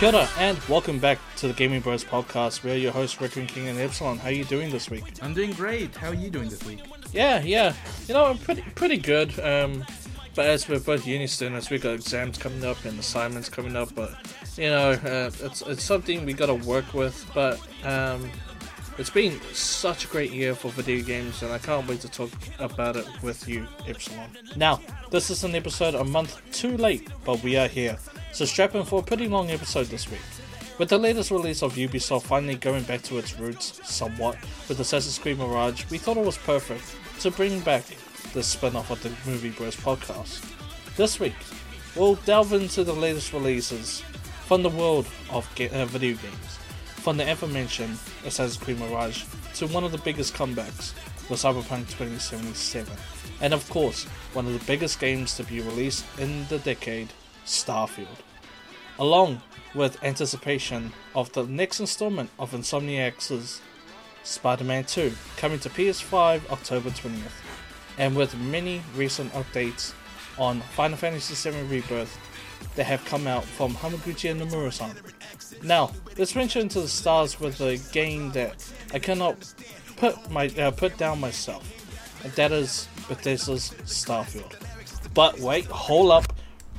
Kia ora, and welcome back to the Gaming Bros podcast. We're your hosts, Rick and King and Epsilon. How are you doing this week? I'm doing great. How are you doing this week? Yeah, yeah. You know, I'm pretty pretty good. Um, but as we're both uni students, we've got exams coming up and assignments coming up. But you know, uh, it's it's something we got to work with. But um, it's been such a great year for video games, and I can't wait to talk about it with you, Epsilon. Now, this is an episode a month too late, but we are here. So strap in for a pretty long episode this week. With the latest release of Ubisoft finally going back to its roots somewhat with Assassin's Creed Mirage, we thought it was perfect to bring back this spin off of the Movie Bros podcast. This week, we'll delve into the latest releases from the world of uh, video games, from the aforementioned Assassin's Creed Mirage to one of the biggest comebacks with Cyberpunk 2077, and of course, one of the biggest games to be released in the decade, Starfield along with anticipation of the next installment of Insomniac's Spider-Man 2 coming to PS5 October 20th, and with many recent updates on Final Fantasy VII Rebirth that have come out from Hamaguchi and Nomura-san. Now, let's venture into the stars with a game that I cannot put my uh, put down myself, and that is Bethesda's Starfield. But wait, hold up!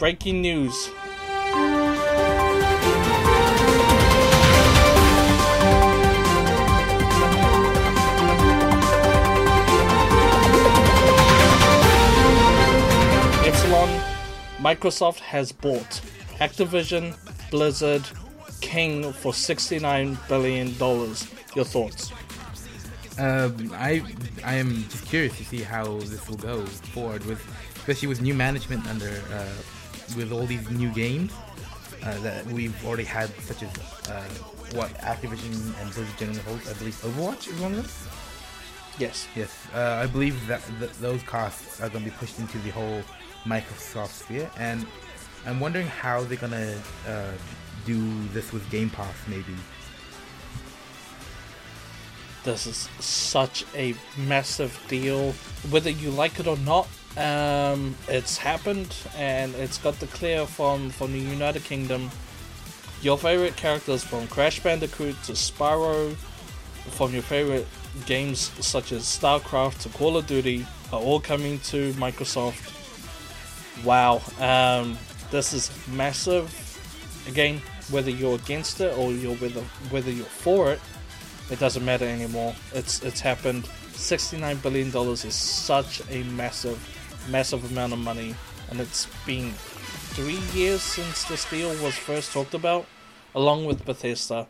Breaking news. Epsilon, Microsoft has bought Activision, Blizzard, King for $69 billion. Your thoughts? Um, I I am just curious to see how this will go forward with, especially with new management under, uh, with all these new games uh, that we've already had, such as uh, what Activision and Blizzard generally hold. I believe Overwatch is one of them. Yes. Yes, uh, I believe that th- those costs are going to be pushed into the whole Microsoft sphere, and I'm wondering how they're going to uh, do this with Game Pass, maybe. This is such a massive deal. Whether you like it or not, um, it's happened and it's got the clear from, from the United Kingdom. Your favorite characters from Crash Bandicoot to Spyro, from your favorite games such as StarCraft to Call of Duty, are all coming to Microsoft. Wow, um, this is massive. Again, whether you're against it or you're whether whether you're for it, it doesn't matter anymore. It's it's happened. Sixty-nine billion dollars is such a massive, massive amount of money, and it's been three years since this deal was first talked about, along with Bethesda.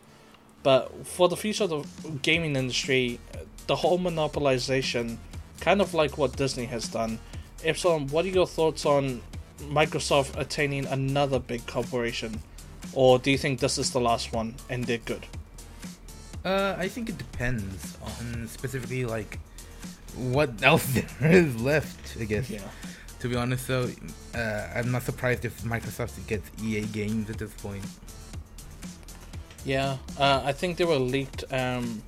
But for the future of the gaming industry, the whole monopolization, kind of like what Disney has done. Epsilon, what are your thoughts on Microsoft attaining another big corporation? Or do you think this is the last one and they're good? Uh, I think it depends on specifically like what else there is left. I guess. Yeah. To be honest, though, uh, I'm not surprised if Microsoft gets EA games at this point. Yeah, uh, I think there were leaked um,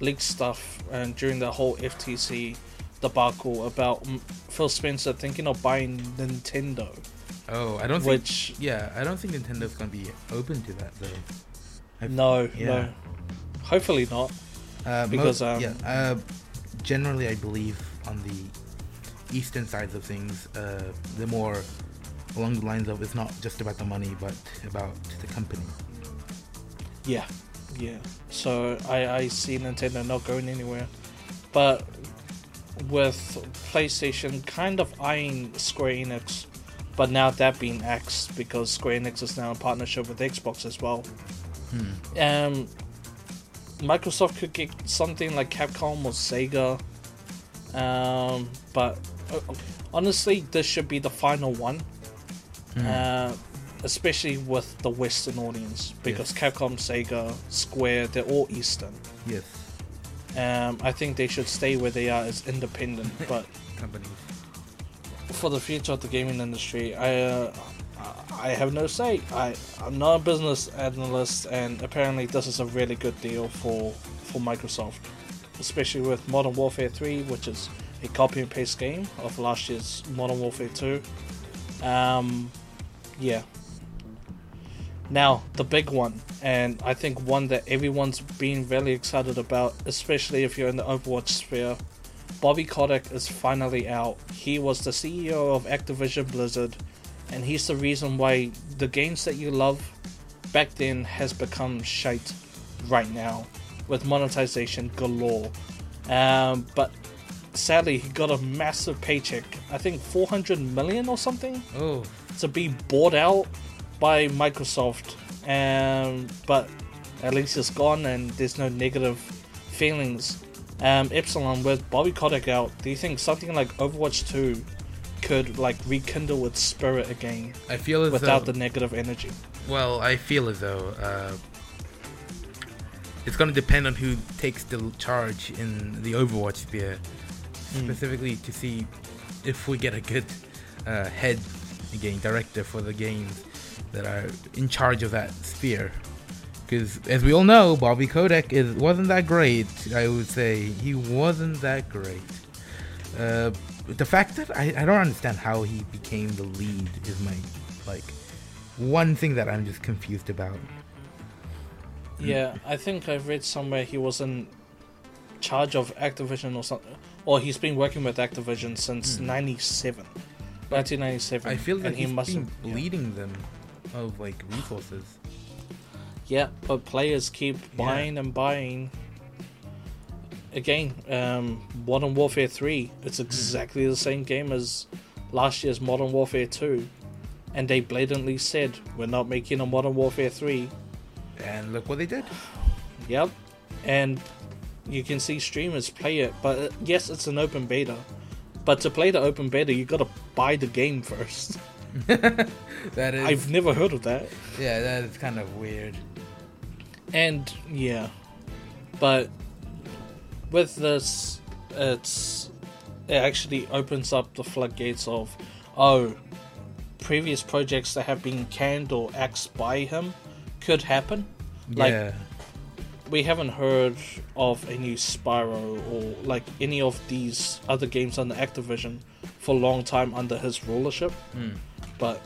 leaked stuff uh, during the whole FTC debacle about Phil Spencer thinking of buying Nintendo, Oh, I don't think. which Yeah, I don't think Nintendo's gonna be open to that though. I've- no, yeah. no, hopefully not. Uh, Because, um, yeah, uh, generally, I believe on the eastern sides of things, uh, the more along the lines of it's not just about the money, but about the company. Yeah, yeah. So I, I see Nintendo not going anywhere, but with PlayStation kind of eyeing Square Enix, but now that being axed because Square Enix is now in partnership with Xbox as well. Hmm. Um, Microsoft could get something like Capcom or Sega, um, but uh, honestly, this should be the final one. Hmm. Uh, especially with the Western audience, because Capcom, Sega, Square, they're all Eastern. yes, Um, I think they should stay where they are as independent. But companies. for the future of the gaming industry, I uh, I have no say. I I'm not a business analyst, and apparently this is a really good deal for for Microsoft, especially with Modern Warfare 3, which is a copy and paste game of last year's Modern Warfare 2. Um, yeah. Now, the big one, and I think one that everyone's been really excited about, especially if you're in the Overwatch sphere. Bobby Kotick is finally out. He was the CEO of Activision Blizzard, and he's the reason why the games that you love back then has become shite right now with monetization galore. Um, but sadly, he got a massive paycheck. I think 400 million or something Oh, to be bought out by Microsoft. Um, but at least it's gone and there's no negative feelings. Um, Epsilon with Bobby Kotick out, do you think something like Overwatch 2 could like rekindle its spirit again I feel as without though. the negative energy? Well, I feel as though uh, it's going to depend on who takes the charge in the Overwatch sphere, Hmm. specifically to see if we get a good uh, head again director for the games that are in charge of that sphere. Because as we all know, Bobby Kotick is wasn't that great. I would say he wasn't that great. Uh, the fact that I, I don't understand how he became the lead is my like one thing that I'm just confused about. Yeah, I think I've read somewhere he was in charge of Activision or something. Or he's been working with Activision since 97. 1997. Hmm. I feel and he must been have- yeah. bleeding them of like resources. Yeah, but players keep buying and buying. Again, um, Modern Warfare 3, it's exactly the same game as last year's Modern Warfare 2. And they blatantly said, we're not making a Modern Warfare 3. And look what they did. Yep. And you can see streamers play it, but uh, yes, it's an open beta. But to play the open beta, you gotta buy the game first. That is I've never heard of that. yeah, that is kind of weird. And yeah, but with this, it's it actually opens up the floodgates of oh, previous projects that have been canned or axed by him could happen. Like yeah. we haven't heard of any Spyro or like any of these other games under Activision for a long time under his rulership. Hmm. But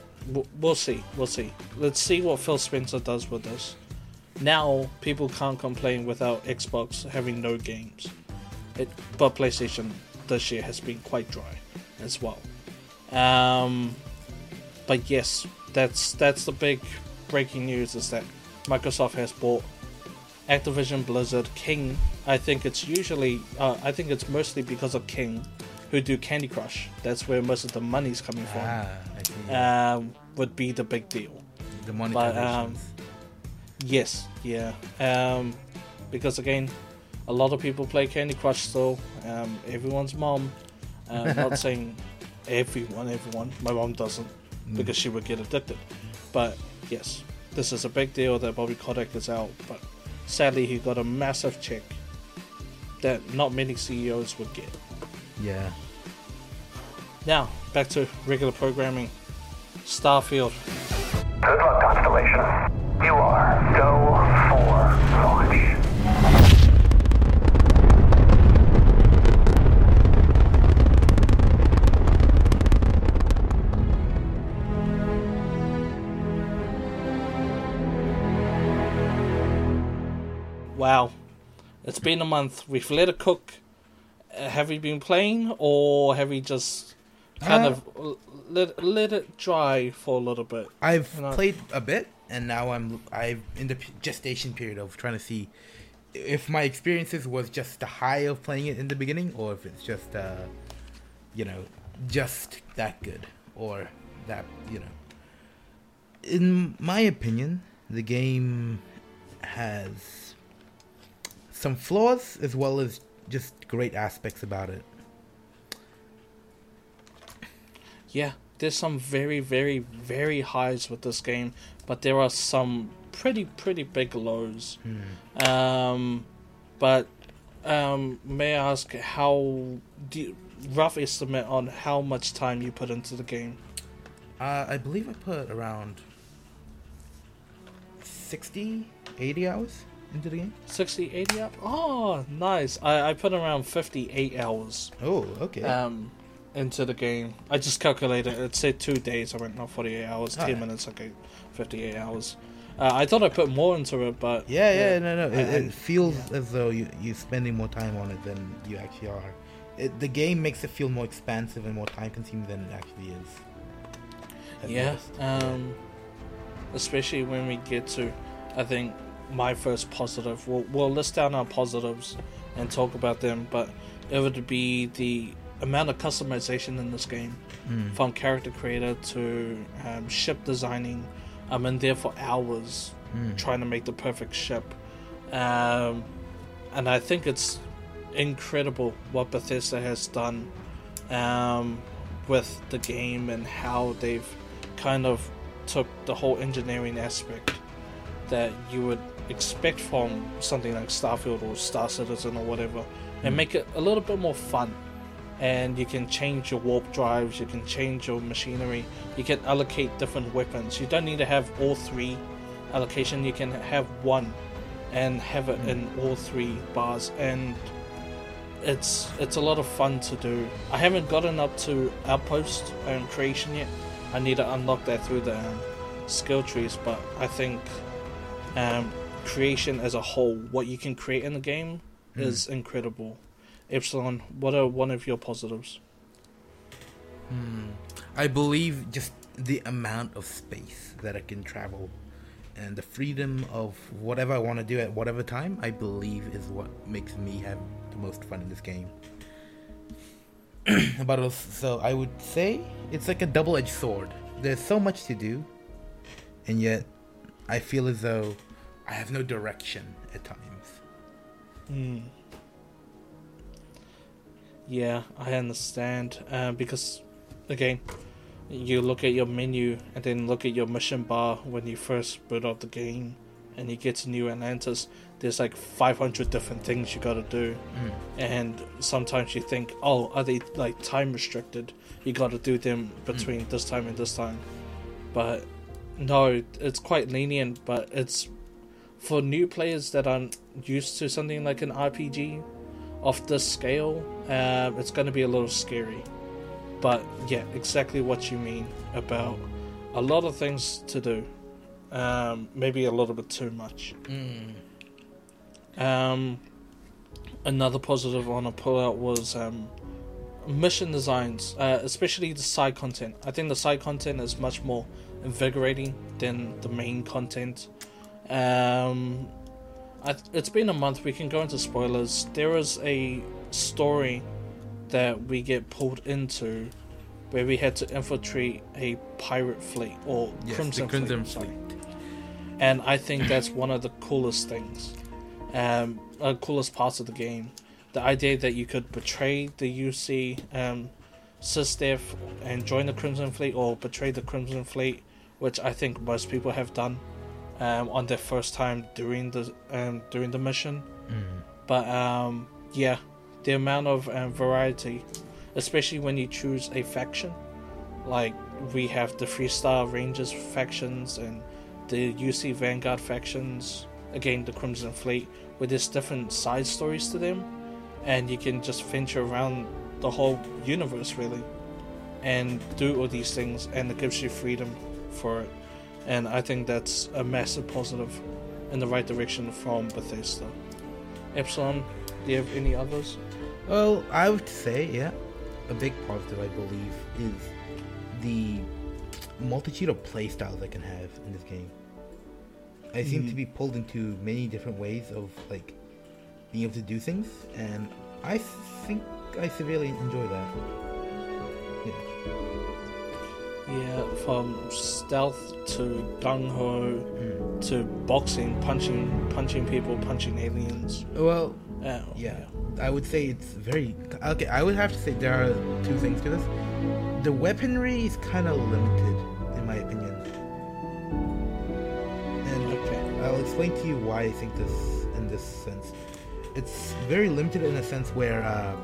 we'll see. We'll see. Let's see what Phil Spencer does with this. Now people can't complain without Xbox having no games. It, but PlayStation this year has been quite dry as well. Um, but yes, that's that's the big breaking news is that Microsoft has bought Activision Blizzard King. I think it's usually uh, I think it's mostly because of King, who do Candy Crush. That's where most of the money's coming from. Ah, I see. Um, would be the big deal. the but, um, Yes, yeah. Um, because again, a lot of people play Candy Crush still. Um, everyone's mom. Uh, not saying everyone, everyone. My mom doesn't Mm. because she would get addicted. But yes, this is a big deal that Bobby Kotick is out. But sadly, he got a massive check that not many CEOs would get. yeah. Now back to regular programming. Starfield. Good luck, Constellation. You are go for launch. Wow, it's been a month. We've let it cook. Uh, have we been playing, or have we just kind Uh, of let let it dry for a little bit? I've You know- played a bit, and now I'm I'm in the gestation period of trying to see if my experiences was just the high of playing it in the beginning, or if it's just uh, you know, just that good, or that you know. In my opinion, the game has some flaws as well as just great aspects about it. Yeah, there's some very, very, very highs with this game, but there are some pretty, pretty big lows. Um, but um, may I ask how do you, rough estimate on how much time you put into the game? Uh, I believe I put around 60, 80 hours into the game. 60, 80 up? Oh, nice. I, I put around 58 hours Oh, okay. um, into the game. I just calculated. It said two days. I went, not 48 hours. 10 Alright. minutes. Okay, 58 hours. Uh, I thought I put more into it, but Yeah, yeah, no, no. It, And- it feels as though you you're spending more time on it than you actually are. It, the game makes it feel more expansive and more time consuming than it actually is. Yeah, um, especially when we get to, I think my first positive. We'll we'll list down our positives and talk about them, but it would be the amount of customization in this game, Mm. from character creator to um, ship designing. I'm in there for hours Mm. trying to make the perfect ship, um, and I think it's incredible what Bethesda has done um, with the game and how they've kind of took the whole engineering aspect that you would expect from something like Starfield or Star Citizen or whatever, and Mm. make it a little bit more fun. And you can change your warp drives, you can change your machinery, you can allocate different weapons. You don't need to have all three allocation, you can have one and have it in all three bars and it's it's a lot of fun to do. I haven't gotten up to outpost um, creation yet. I need to unlock that through the um, skill trees, but I think um, creation as a whole, what you can create in the game, Mm. is incredible. Epsilon, what are one of your positives? Hmm. I believe just the amount of space that I can travel and the freedom of whatever I want to do at whatever time, I believe is what makes me have the most fun in this game. but also, so I would say it's like a double-edged sword. There's so much to do, and yet I feel as though I have no direction at times. Hmm. Yeah, I understand. Uh, because, again, you look at your menu and then look at your mission bar when you first boot up the game and you get to New Atlantis. There's like 500 different things you gotta do. Mm. And sometimes you think, oh, are they like time restricted? You gotta do them between this time and this time. But no, it's quite lenient, but it's for new players that aren't used to something like an RPG of this scale, uh, it's going to be a little scary. But yeah, exactly what you mean about a lot of things to do. Um, maybe a little bit too much. Mm. Um, another positive on a pullout was um, mission designs, uh, especially the side content. I think the side content is much more invigorating than the main content. Um, it's been a month. We can go into spoilers. There is a story that we get pulled into where we had to infiltrate a pirate fleet or Yes, Crimson, Crimson fleet. Fleet. And I think that's one of the coolest things, um, uh, coolest parts of the game. The idea that you could betray the UC um, SysDef and join the Crimson Fleet, or betray the Crimson Fleet, which I think most people have done um, on their first time during the um, during the mission. Mm. But um, yeah, the amount of um, variety, especially when you choose a faction, like we have the Freestar Rangers factions and the UC Vanguard factions. Again, the Crimson Fleet, with there's different side stories to them, and you can just venture around the whole universe really, and do all these things, and it gives you freedom for it. And I think that's a massive positive in the right direction from Bethesda. Epsilon, do you have any others? Well, I would say, yeah, a big positive I believe is the multitude of play styles I can have in this game. I seem to Mhm. be pulled into many different ways of like being able to do things, and I think I severely enjoy that. Yeah. Yeah, from stealth to gung ho Mm. to boxing, punching, punching people, punching aliens. Well, Uh, yeah, I would say it's very okay. I would have to say there are two things to this. The weaponry is kind of limited, in my opinion, and Okay. I'll explain to you why I think this in this sense. It's very limited in a sense where uh,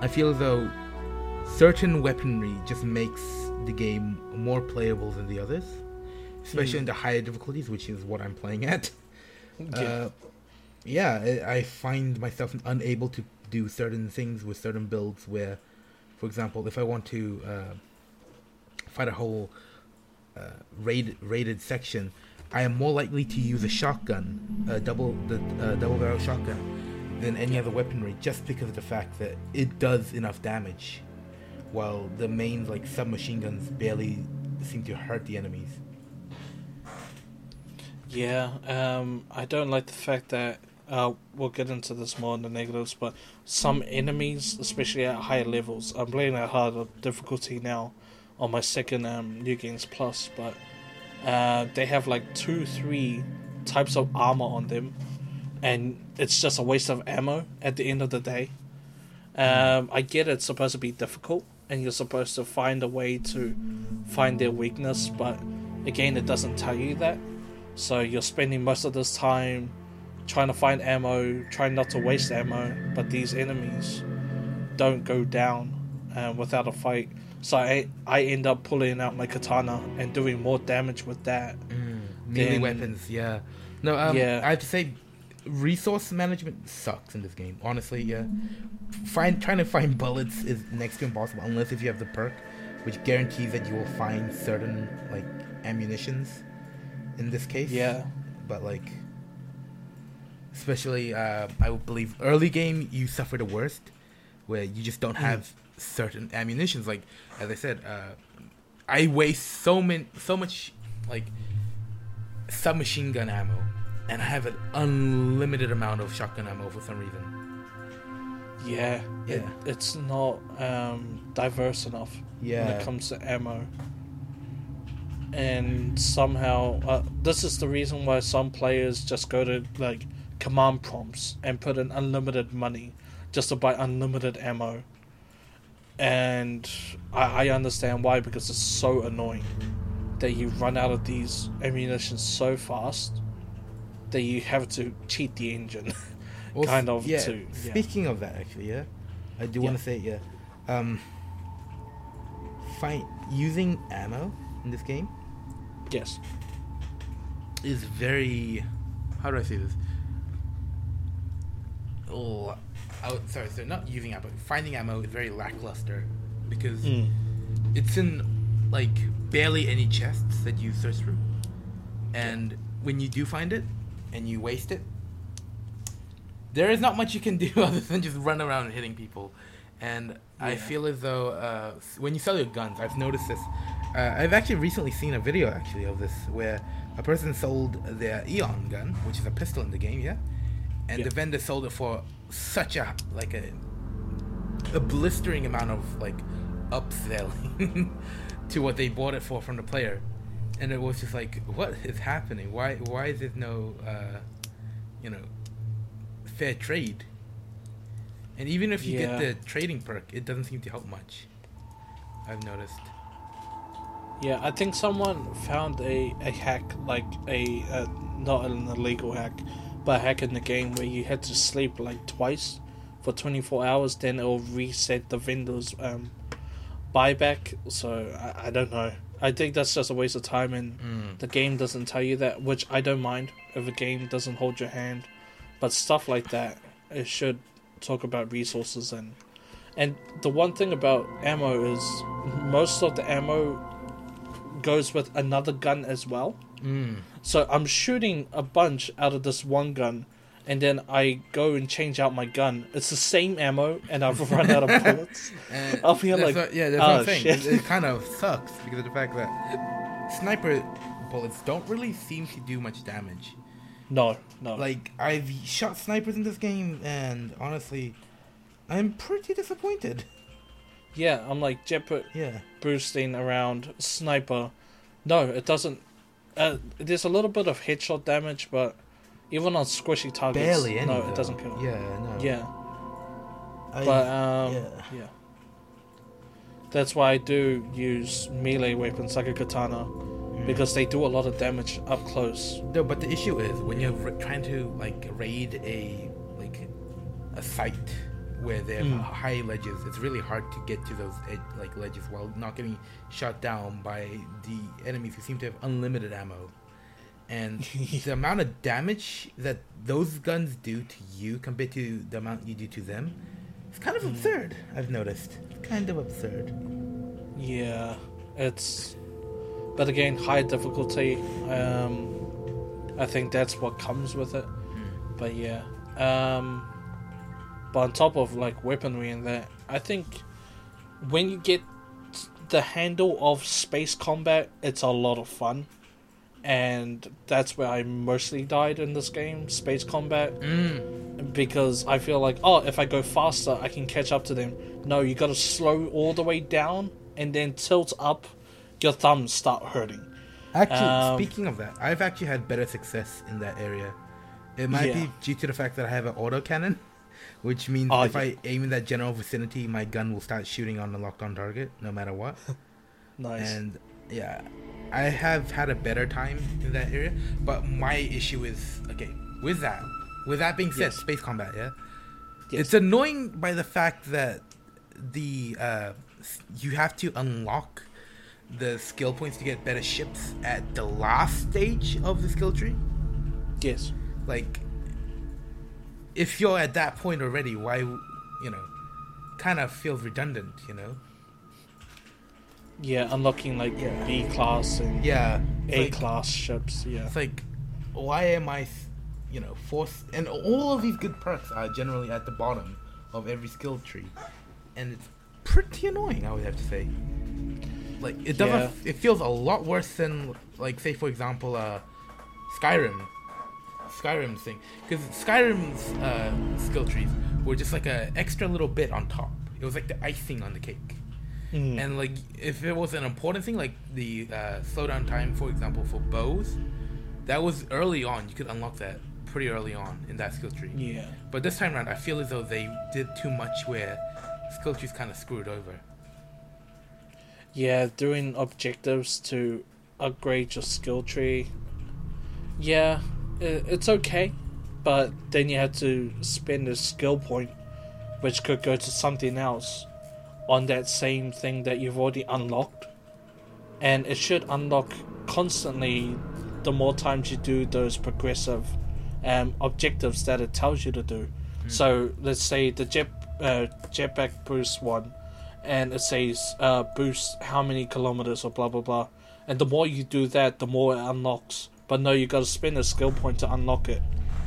I feel as though certain weaponry just makes the game more playable than the others, especially Hmm. in the higher difficulties, which is what I'm playing at. Yeah. Uh, yeah, I I find myself unable to do certain things with certain builds. Where, for example, if I want to uh, fight a whole uh, raid raided section, I am more likely to use a shotgun, a double the uh, double barrel shotgun, than any other weaponry, just because of the fact that it does enough damage, while the main like submachine guns barely seem to hurt the enemies. Yeah, um, I don't like the fact that uh, we'll get into this more in the negatives, but some enemies, especially at higher levels, I'm playing at harder difficulty now on my second um, New Games Plus, but uh, they have like two, three types of armor on them, and it's just a waste of ammo at the end of the day. Um, I get it's supposed to be difficult, and you're supposed to find a way to find their weakness, but again, it doesn't tell you that. So you're spending most of this time trying to find ammo, trying not to waste ammo, but these enemies don't go down uh, without a fight. So I I end up pulling out my katana and doing more damage with that. Melee Then- weapons, yeah. No, um, Yeah. I have to say, resource management sucks in this game. Honestly, yeah. Find trying to find bullets is next to impossible unless if you have the perk, which guarantees that you will find certain like ammunitions. In this case, Yeah, But like, especially, uh, I would believe early game you suffer the worst, where you just don't have certain ammunitions. Like as I said, uh, I waste so many, so much like submachine gun ammo, and I have an unlimited amount of shotgun ammo for some reason. yeah, It, Yeah. it's not um, diverse enough when it comes to ammo. And somehow, uh, this is the reason why some players just go to like command prompts and put in unlimited money just to buy unlimited ammo. And I, I understand why because it's so annoying that you run out of these ammunition so fast that you have to cheat the engine. Also, kind of yeah. too. Yeah. Speaking of that, actually, yeah, I do Yeah. want to say, yeah, um, find using ammo in this game yes. is very how do I say this? Oh, sorry, so not using ammo, finding ammo is very lackluster because Mm. it's in like barely any chests that you search through, and when you do find it and you waste it, there is not much you can do other than just run around hitting people. And I feel as though uh, when you sell your guns, I've noticed this. Uh, I've actually recently seen a video actually of this where a person sold their Eon gun, which is a pistol in the game, yeah, and Yeah. the vendor sold it for such a like a a blistering amount of like upselling to what they bought it for from the player, and it was just like, what is happening? Why why is there no uh, you know fair trade? And even if you Yeah. get the trading perk, it doesn't seem to help much. I've noticed. Yeah, I think someone found a, a hack, like a uh, not an illegal hack, but a hack in the game where you had to sleep like twice for 24 hours, then it'll reset the vendor's um, buyback. So I, I don't know. I think that's just a waste of time, and Mm. the game doesn't tell you that, which I don't mind if a game doesn't hold your hand. But stuff like that, it should talk about resources and and the one thing about ammo is most of the ammo goes with another gun as well. Mm. So I'm shooting a bunch out of this one gun, and then I go and change out my gun. It's the same ammo, and I've run out of bullets. I'll feel like, what- yeah, that's oh, what I'm saying. shit. It, it kind of sucks because of the fact that sniper bullets don't really seem to do much damage. No, no. Like I've shot snipers in this game, and honestly, I'm pretty disappointed. yeah, I'm like Jetpack Yeah. boosting around sniper. No, it doesn't. Uh, there's a little bit of headshot damage, but even on squishy targets, Barely any. no, though. it doesn't kill. Yeah, no. Yeah, I, but um, yeah. yeah. That's why I do use melee weapons like a katana Mm. because they do a lot of damage up close. No, but the issue is when you're trying to like raid a like a site where there are Mm. high ledges, it's really hard to get to those ed- like ledges while not getting shot down by the enemies who seem to have unlimited ammo. And the amount of damage that those guns do to you compared to the amount you do to them, it's kind of Mm. absurd. I've noticed. Kind of absurd. Yeah, it's. But again, high difficulty. Um, I think that's what comes with it. But yeah, um, but on top of like weaponry and that, I think when you get the handle of space combat, it's a lot of fun. And that's where I mostly died in this game, space combat. Mm. Because I feel like, oh, if I go faster, I can catch up to them. No, you gotta slow all the way down and then tilt up, your thumbs start hurting. Actually, Um, speaking of that, I've actually had better success in that area. It might Yeah. be due to the fact that I have an autocannon, which means Oh, if yeah. I aim in that general vicinity, my gun will start shooting on the locked on target, no matter what. Nice. and yeah, I have had a better time in that area. But my issue is okay with that. With that being said, Yes. space combat, yeah, Yes. it's annoying by the fact that the uh, you have to unlock the skill points to get better ships at the last stage of the skill tree. yes. Like, if you're at that point already, why, you know, kind of feels redundant, you know? Yeah, unlocking like Yeah. B class and Yeah. A like- class ships. Yeah. It's like, why am I, you know, forced? And all of these good perks are generally at the bottom of every skill tree, and it's pretty annoying. I would have to say. Like it doesn't. Yeah. It feels a lot worse than, like, say for example, uh, Skyrim. Skyrim's thing, because Skyrim's uh, skill trees were just like a extra little bit on top. It was like the icing on the cake. Mhm. And like, if it was an important thing, like the uh, slowdown time, for example, for bows, that was early on. You could unlock that pretty early on in that skill tree. yeah. But this time around, I feel as though they did too much, where skill trees kind of screwed over. Yeah, doing objectives to upgrade your skill tree. Yeah, it's okay, but then you have to spend a skill point, which could go to something else, on that same thing that you've already unlocked. And it should unlock constantly the more times you do those progressive um, objectives that it tells you to do. So let's say the jet uh, jetpack boost one, and it says uh, boost how many kilometers or blah blah blah. And the more you do that, the more it unlocks. But no, you got to spend a skill point to unlock it,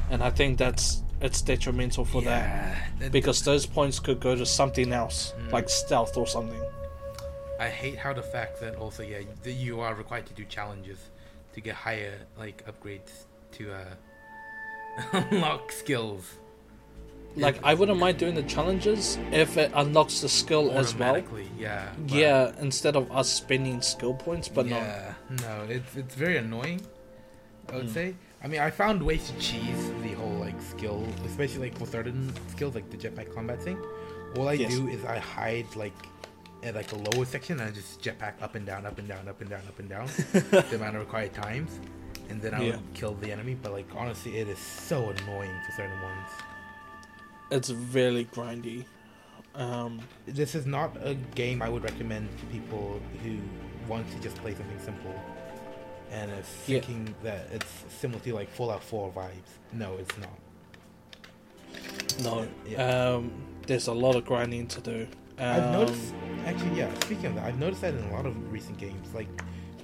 and I think that's it's detrimental for that that. because those points could go to something else, like stealth or something. I hate how the fact that also yeah that you are required to do challenges to get higher like upgrades to uh, unlock skills. Like I wouldn't mind doing the challenges if it unlocks the skill as well. yeah. Yeah, instead of us spending skill points, but no. yeah, no, it's it's very annoying. I would say. I mean, I found ways to cheese the whole like skill, especially like for certain skills, like the jetpack combat thing. All I Yes. do is I hide like at like a lower section, and I just jetpack up and down, up and down, up and down, up and down, the amount of required times, and then I Yeah. would kill the enemy. But like honestly, it is so annoying for certain ones. It's really grindy. Um, This is not a game I would recommend to people who want to just play something simple. And Yeah. thinking that it's similar to like Fallout 4 vibes. No, it's not. no. Yeah. Um, there's a lot of grinding to do. Um, I've noticed, actually, yeah. Speaking of that, I've noticed that in a lot of recent games, like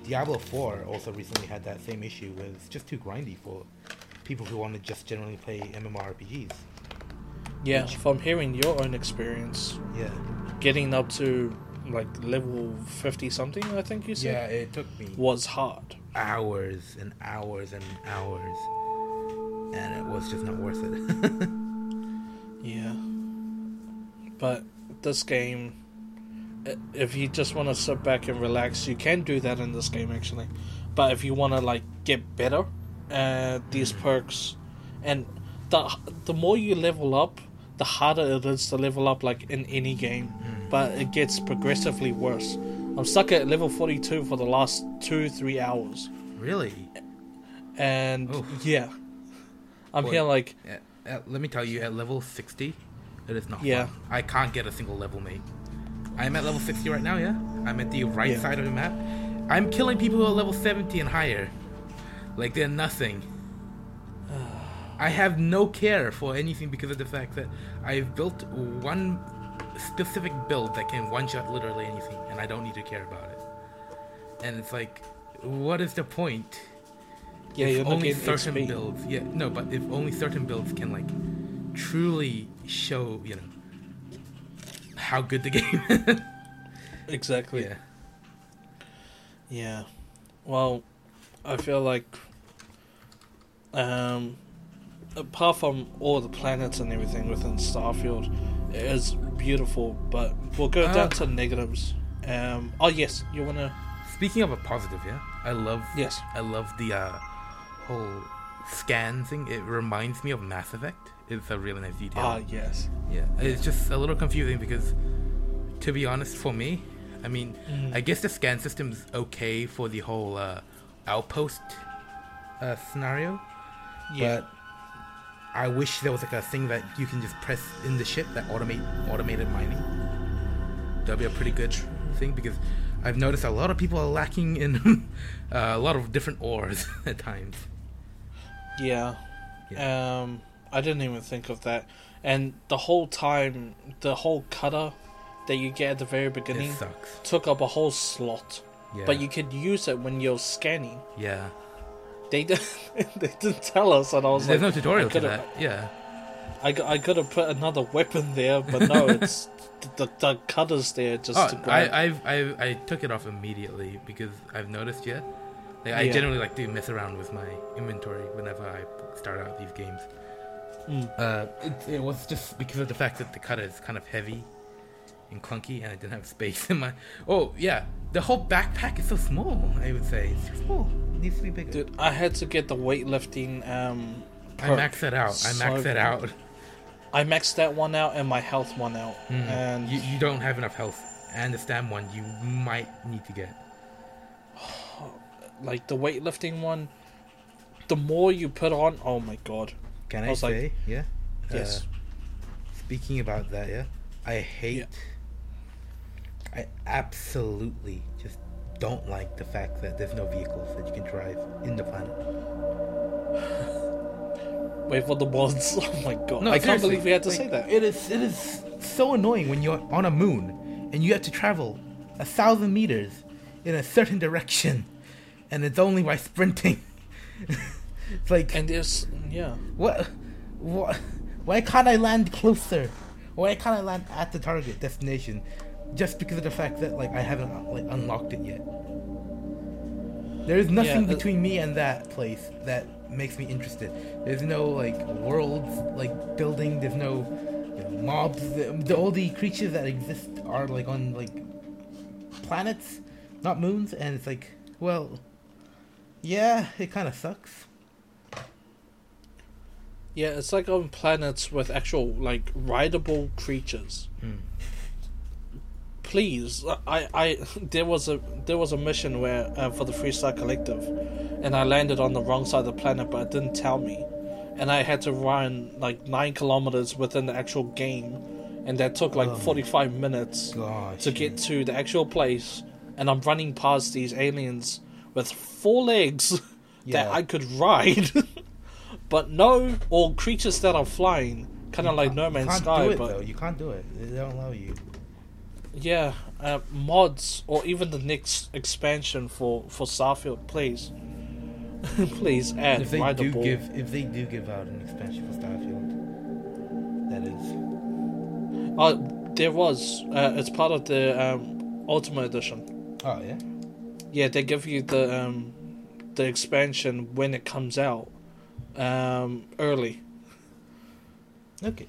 Diablo 4 also recently had that same issue where it's just too grindy for people who want to just generally play MMORPGs. Yeah, from hearing your own experience, Yeah, getting up to like level 50 something, I think you said. yeah. It took me was hard. hours and hours and hours, and it was just not worth it. Yeah. But this game, if you just want to sit back and relax, you can do that in this game actually. But if you want to like get better, uh, these perks, and the the more you level up, the harder it is to level up like in any game. But it gets progressively worse. I'm stuck at level 42 for the last two three hours, really? and Oof. yeah, I'm Boy. here like At, at- let me tell you, at level 60, it is not Yeah. fun. I can't get a single level mate. I'm at level 60 right now, yeah? I'm at the right Yeah. side of the map. I'm killing people who are level 70 and higher. Like they're nothing. I have no care for anything because of the fact that I've built one specific build that can one shot literally anything, and I don't need to care about it. And it's like, what is the point? Yeah, if you're only certain XP. builds. Yeah, no, but if only certain builds can like truly show, you know, how good the game. Exactly. yeah. Yeah. Well, I feel like um apart from all the planets and everything within Starfield, it is beautiful, but we'll go Uh, down to negatives. Um oh yes, you wanna Speaking of a positive, yeah, I love. Yes. I love the uh, whole scan thing. It reminds me of Mass Effect. It's a really nice detail. Ah yes. Yeah, it's just a little confusing because, to be honest, for me, I mean, Mm. I guess the scan system's okay for the whole uh, outpost uh, scenario, Yeah. but I wish there was like a thing that you can just press in the ship that automate automated mining. That'd be a pretty good thing because I've noticed a lot of people are lacking in uh, a lot of different ores at times. Yeah. Yeah. Um, I didn't even think of that. And the whole time, the whole cutter that you get at the very beginning took up a whole slot. Yeah. But you could use it when you're scanning. yeah. They did, they didn't tell us, and I was There's like, "There's no tutorial coulda- that. Yeah. I, I could have put another weapon there, but no, it's the, the cutter's there just Oh, to grab. I, I've, I, I took it off immediately because I've noticed yet. Like, I generally like to mess around with my inventory whenever I start out these games. Mm. Uh, it, it was just because of the fact that the cutter is kind of heavy and clunky, and I didn't have space in my. Oh yeah, the whole backpack is so small. I would say it's small. It needs to be bigger. Dude, I had to get the weightlifting. Um, I maxed that out. I So maxed that out. I maxed that one out and my health one out, Mm. and you, you don't have enough health, and the stam one you might need to get. like the weightlifting one. The more you put on, oh my god! Can I I, was like- say? yeah. Yes. Uh, Speaking about that, yeah, I hate. Yeah. I absolutely just don't like the fact that there's no vehicles that you can drive in the planet. Wait for the mods. Oh my god! No, I can't believe we had to like, say that. It is. It is so annoying when you're on a moon and you have to travel a thousand meters in a certain direction, and it's only by sprinting. it's like And there's yeah. What? What? Why can't I land closer? Why can't I land at the target destination? Just because of the fact that like I haven't like unlocked it yet. There is nothing Yeah, uh, between me and that place that makes me interested. There's no like worlds like building. There's no you know, mobs. The, the, all the creatures that exist are like on like planets, not moons. And it's like, well, yeah, it kind of sucks. Yeah, it's like on planets with actual like rideable creatures. Mm. Please, I, I, there was a there was a mission where uh, for the Freestar Collective, and I landed on the wrong side of the planet, but it didn't tell me, and I had to run like nine kilometers within the actual game, and that took like Oh. forty five minutes Gosh. to get to the actual place, and I'm running past these aliens with four legs Yeah. that I could ride, but no, or creatures that are flying, kind of like No Man's Sky, it, but though. You can't do it. They don't allow you. Yeah, uh, mods or even the next expansion for for Starfield, please, please add If they do ball. give, if they do give out an expansion for Starfield, that is. Uh, there was. Uh, it's part of the um, Ultimate Edition. Oh yeah. Yeah, they give you the um, the expansion when it comes out um, early. Okay.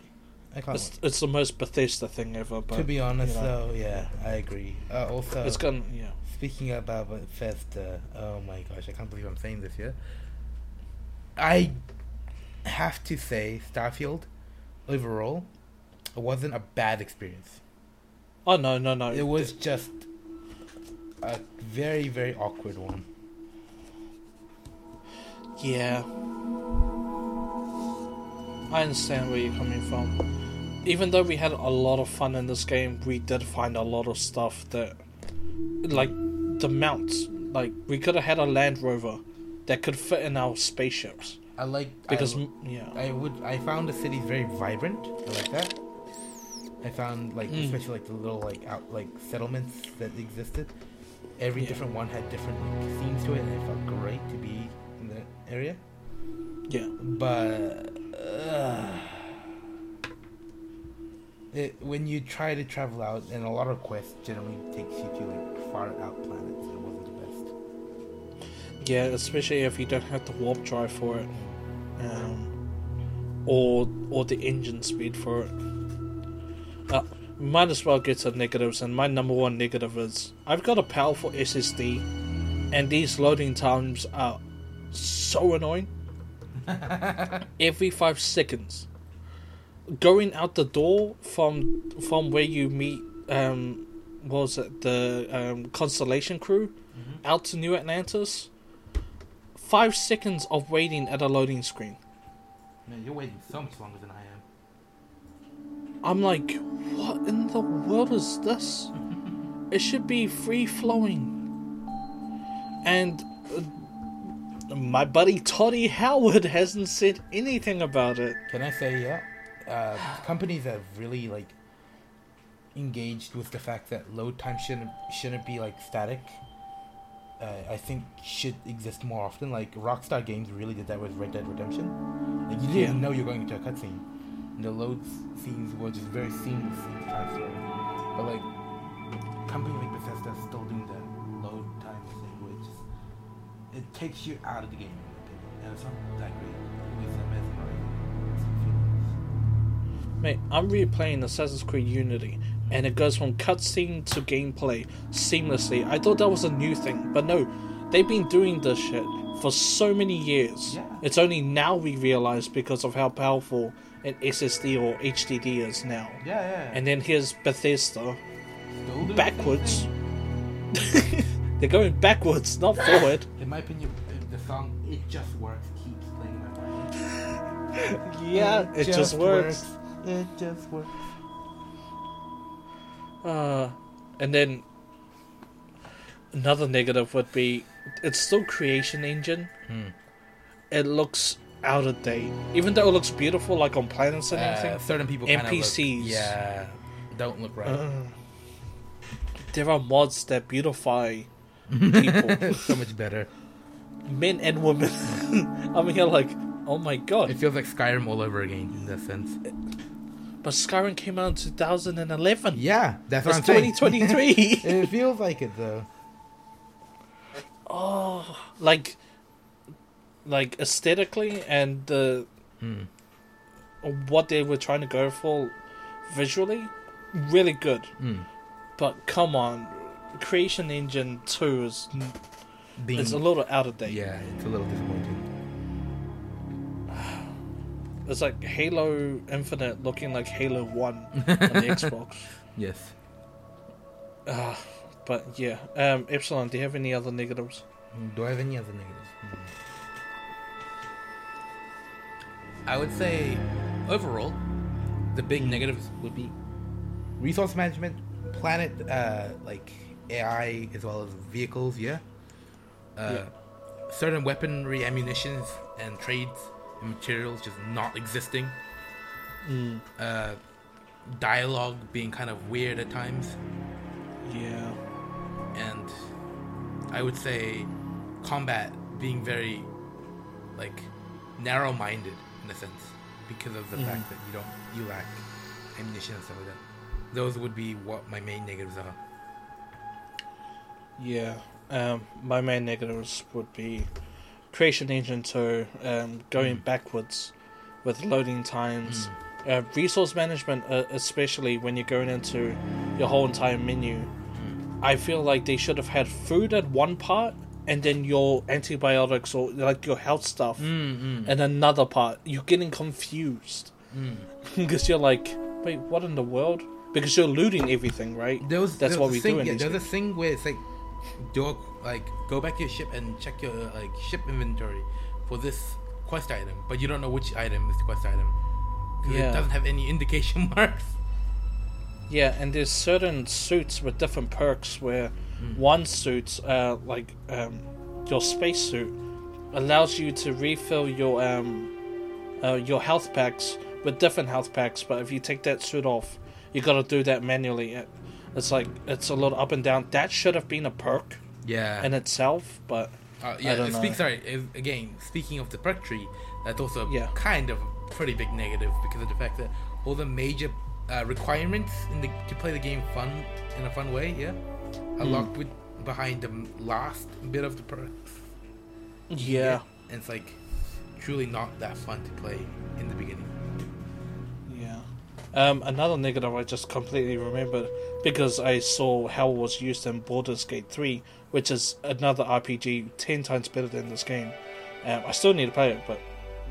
I can't. It's, it's the most Bethesda thing ever. But to be honest, you know, though, yeah, I agree. Uh, also, it's gonna yeah. speaking about Bethesda, oh my gosh, I can't believe I'm saying this here. I have to say, Starfield, overall, it wasn't a bad experience. Oh no no no! It was just a very, very awkward one. Yeah. I understand where you're coming from. Even though we had a lot of fun in this game, we did find a lot of stuff that. Like, the mounts. Like, we could have had a Land Rover that could fit in our spaceships. I like Because, I, yeah. I would I found the city very vibrant. I like that. I found like Mm. especially like the little like out like settlements that existed. Every Yeah. different one had different like, themes to it, and it felt great to be in the area. Yeah. but uh, it, when you try to travel out, and a lot of quests generally takes you to like far out planets, it wasn't the best. Yeah, especially if you don't have the warp drive for it, um, or or the engine speed for it. Uh, might as well get to negatives, and my number one negative is I've got a powerful SSD, and these loading times are so annoying. Every five seconds, going out the door from from where you meet, um, what was it the um, Constellation crew, out to New Atlantis five seconds of waiting at a loading screen. Man, you're waiting so much longer than I am. I'm like, what in the world is this? it should be free flowing. And uh, my buddy Toddy Howard hasn't said anything about it. Can I say yeah? Uh, companies have really like engaged with the fact that load time shouldn't shouldn't be like static. Uh, I think should exist more often. Like Rockstar Games really did that with Red Dead Redemption. Like you didn't Yeah. know you're going into a cutscene. And the load scenes were just very seamlessly transferred. But like company like Bethesda is still doing that load time thing, which it takes you out of the game in my opinion, and it's not that great. Mate, I'm replaying Assassin's Creed Unity, and it goes from cutscene to gameplay seamlessly. I thought that was a new thing, but no, they've been doing this shit for so many years. Yeah. It's only now we realize because of how powerful an SSD or HDD is now. Yeah, yeah. And then here's Bethesda Still doing the backwards. They're going backwards, not forward. In my opinion, the song "It Just Works" keeps playing in my mind. Yeah, it, just, works. It just works. Uh, and then another negative would be it's still creation engine. Hmm. It looks out of date, even though it looks beautiful, like on planets and Uh, everything. certain people kinda NPCs. Look, yeah, don't look right. Uh, there are mods that beautify people, so much better. men and women. I'm here like, oh my god! It feels like Skyrim all over again in that sense. But Skyrim came out in 2011. Yeah, that's what It's 2023. it feels like it though. oh, like, like aesthetically and the Hmm. what they were trying to go for visually, really good. Hmm. But come on, Creation Engine Two is Being, it's a little out of date. yeah, it's a little disappointing. It's like Halo Infinite looking like Halo One on the Xbox. Yes. Uh, but yeah, um, Epsilon, do you have any other negatives? Mm, Do I have any other negatives? Hmm. I would say, overall, the big negatives would be resource management, planet, uh, like AI as well as vehicles. Yeah. Uh, Yeah. Certain weaponry, ammunitions, and trades and materials just not existing. Mm, Uh, dialogue being kind of weird at times. yeah. and I would say combat being very like narrow-minded in a sense because of the Mhm. fact that you don't you lack ammunition and stuff like that. Those would be what my main negatives are. Yeah, um, my main negatives would be Creation Engine 2, um, going Mm. backwards with loading times, Hmm. uh, resource management, uh, especially when you're going into your whole entire menu. Hmm. I feel like they should have had food at one part and then your antibiotics or like your health stuff Mm, at another part. You're getting confused mm. because you're like, wait, what in the world? Because you're looting everything, right? There was, That's there what we thing, do yeah, There's a thing where it's like, do a, like go back to your ship and check your like ship inventory for this quest item, but you don't know which item is the quest item. 'Cause Yeah. It doesn't have any indication marks. Yeah, and there's certain suits with different perks where one suit, uh, like um, your spacesuit, allows you to refill your um, uh, your health packs with different health packs. But if you take that suit off, you got to do that manually. It- It's like it's a little up and down. That should have been a perk Yeah. in itself, but Uh, yeah, don't speak, sorry. Again, speaking of the perk tree, that's also Yeah. kind of a pretty big negative because of the fact that all the major uh, requirements in the to play the game fun in a fun way, yeah, are Hmm. locked with behind the last bit of the perks. Yeah, and it's like truly not that fun to play in the beginning. yeah. Um, another negative I just completely remembered because I saw how it was used in Baldur's Gate 3, which is another RPG 10 times better than this game. Um, I still need to play it, but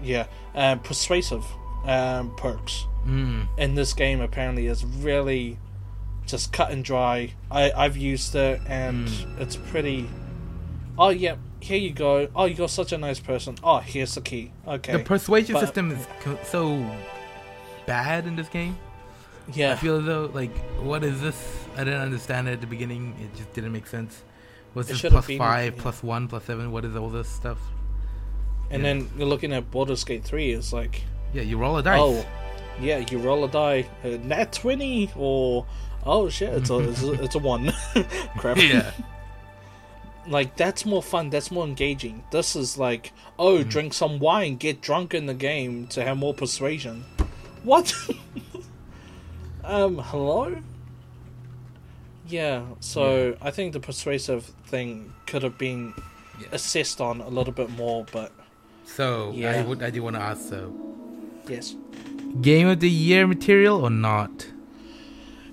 yeah. Um, persuasive um, perks Mm. in this game apparently is really just cut and dry. I, I've used it and it's pretty. Oh, yeah, here you go. Oh, you're such a nice person. Oh, here's the key. Okay. The persuasion But- system is so bad in this game. Yeah. I feel as though like, what is this? I didn't understand it at the beginning. It just didn't make sense. What's It this plus been- five, yeah. plus one, plus seven? What is all this stuff? And Yeah. then you're looking at Baldur's Gate 3, it's like, Yeah, you roll a dice. oh, yeah, you roll a die, uh, nat 20, or, oh shit, it's a, it's a, it's a 1. Crap. yeah. Like, that's more fun, that's more engaging. This is like, oh, Mm-hmm. drink some wine, get drunk in the game to have more persuasion. What? Um, hello? Yeah, so I think the persuasive thing could have been Yeah. assessed on a little bit more, but So I Yeah. would, I do want to ask so, yes. game of the year material or not?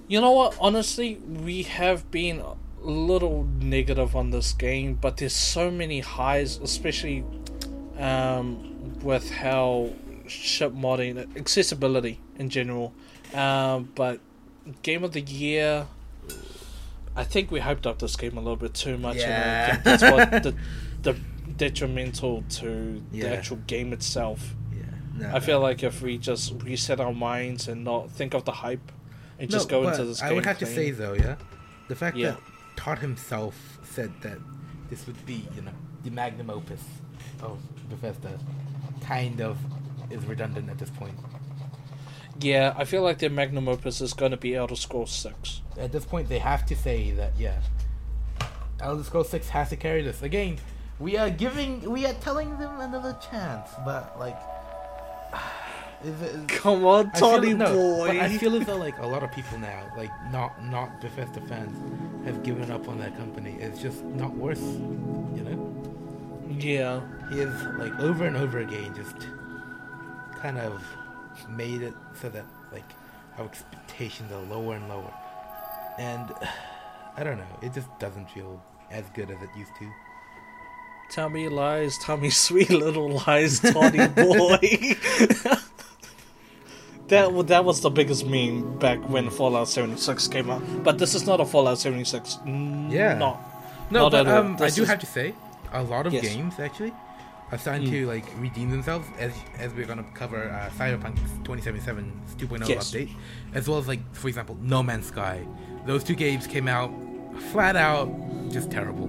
You know what? Honestly, we have been a little negative on this game, but there's so many highs, especially um, with how ship modding, accessibility in general. Um, but game of the year, I think we hyped up this game a little bit too much. and I Yeah. think that's what the, the detrimental to Yeah. the actual game itself. Yeah. I feel like if we just reset our minds and not think of the hype and just go into this game. I would have to say though, yeah, the fact Yeah. that Todd himself said that this would be, you know, the magnum opus of Bethesda, kind of is redundant at this point. Yeah, I feel like their magnum opus is going to be Elder Scrolls 6. At this point, they have to say that, yeah, Elder Scrolls Six has to carry this again. We are giving, we are telling them another chance, but like, is it? Is, Come on, Tony feel- no, boy. But I feel as though like a lot of people now, like not not Bethesda fans, have given up on that company. It's just not worth, you know. yeah, He is like over and over again just kind of made it so that like our expectations are lower and lower, and I don't know. It just doesn't feel as good as it used to. tell me lies, tell me sweet little lies, Toddy boy. that that was the biggest meme back when Fallout 76 came out. But this is not a Fallout 76. Mm, Yeah. Not. No, Not but um, I do is- have to say, a lot of Yes. games actually are starting Mm. to like redeem themselves as as we're gonna cover uh, Cyberpunk 2077's 2.0 Yes. update, as well as like for example No Man's Sky. Those two games came out flat out just terrible.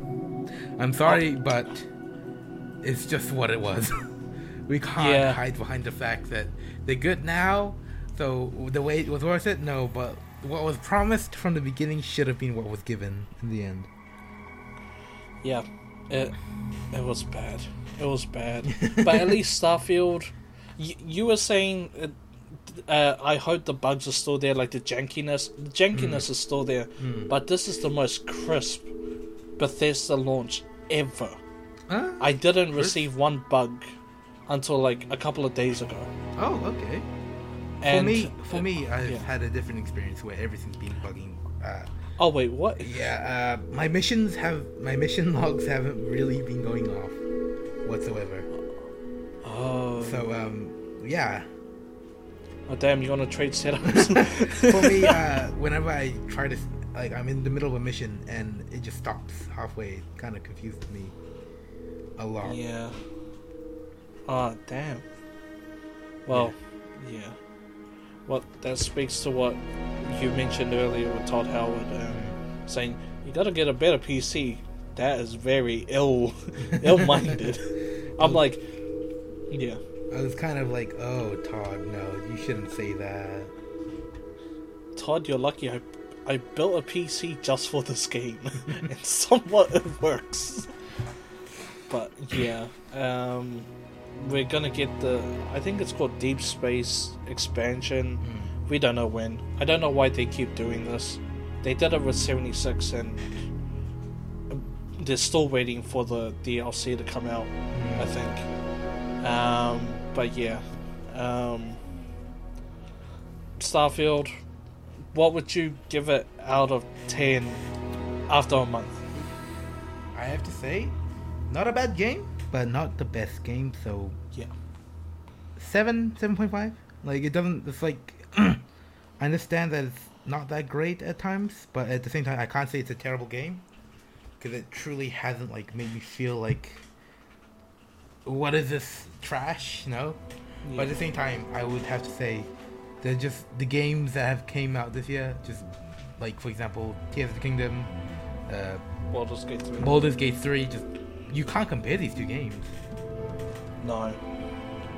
I'm sorry, but it's just what it was. we can't Yeah. hide behind the fact that they're good now. So the wait was worth it. No, but what was promised from the beginning should have been what was given in the end. Yeah, it it was bad. It was bad. but at least Starfield, you, you were saying. Uh, uh, I hope the bugs are still there, like the jankiness. The jankiness is still there, but this is the most crisp Bethesda launch ever. Huh? I didn't Crisp? receive one bug until like a couple of days ago. Oh, okay. For me, for me, I've yeah. had a different experience where everything's been bugging. Uh, oh wait, what? yeah, uh, my missions have my mission logs haven't really been going off whatsoever. Oh, So, um, yeah. oh damn! You want to trade setups? For me, uh, whenever I try to, like, I'm in the middle of a mission and it just stops halfway, kind of confuses me a lot. Yeah. Oh, damn. Well, yeah. What that speaks to what you mentioned earlier with Todd Howard um, saying you got to get a better PC. That is very ill, ill-minded. I'm like, yeah, I was kind of like, oh, Todd, no, you shouldn't say that. Todd, you're lucky. I I built a PC just for this game, and somewhat it works. but yeah, um, we're gonna get the. I think it's called Deep Space expansion. We don't know when. I don't know why they keep doing this. They did it with seventy six, and they're still waiting for the DLC to come out. I think. Um, but yeah, um, Starfield. What would you give it out of ten after a month? I have to say, not a bad game, but not the best game. So Yeah. seven, seven point five. Like it doesn't. It's like I understand that it's not that great at times, but at the same time, I can't say it's a terrible game because it truly hasn't like made me feel like what is this trash? You know. But at the same time, I would have to say they're just the games that have came out this year. Just like for example, Tears of the Kingdom, uh, Baldur's Gate 3. Baldur's Gate three. Just you can't compare these two games. No.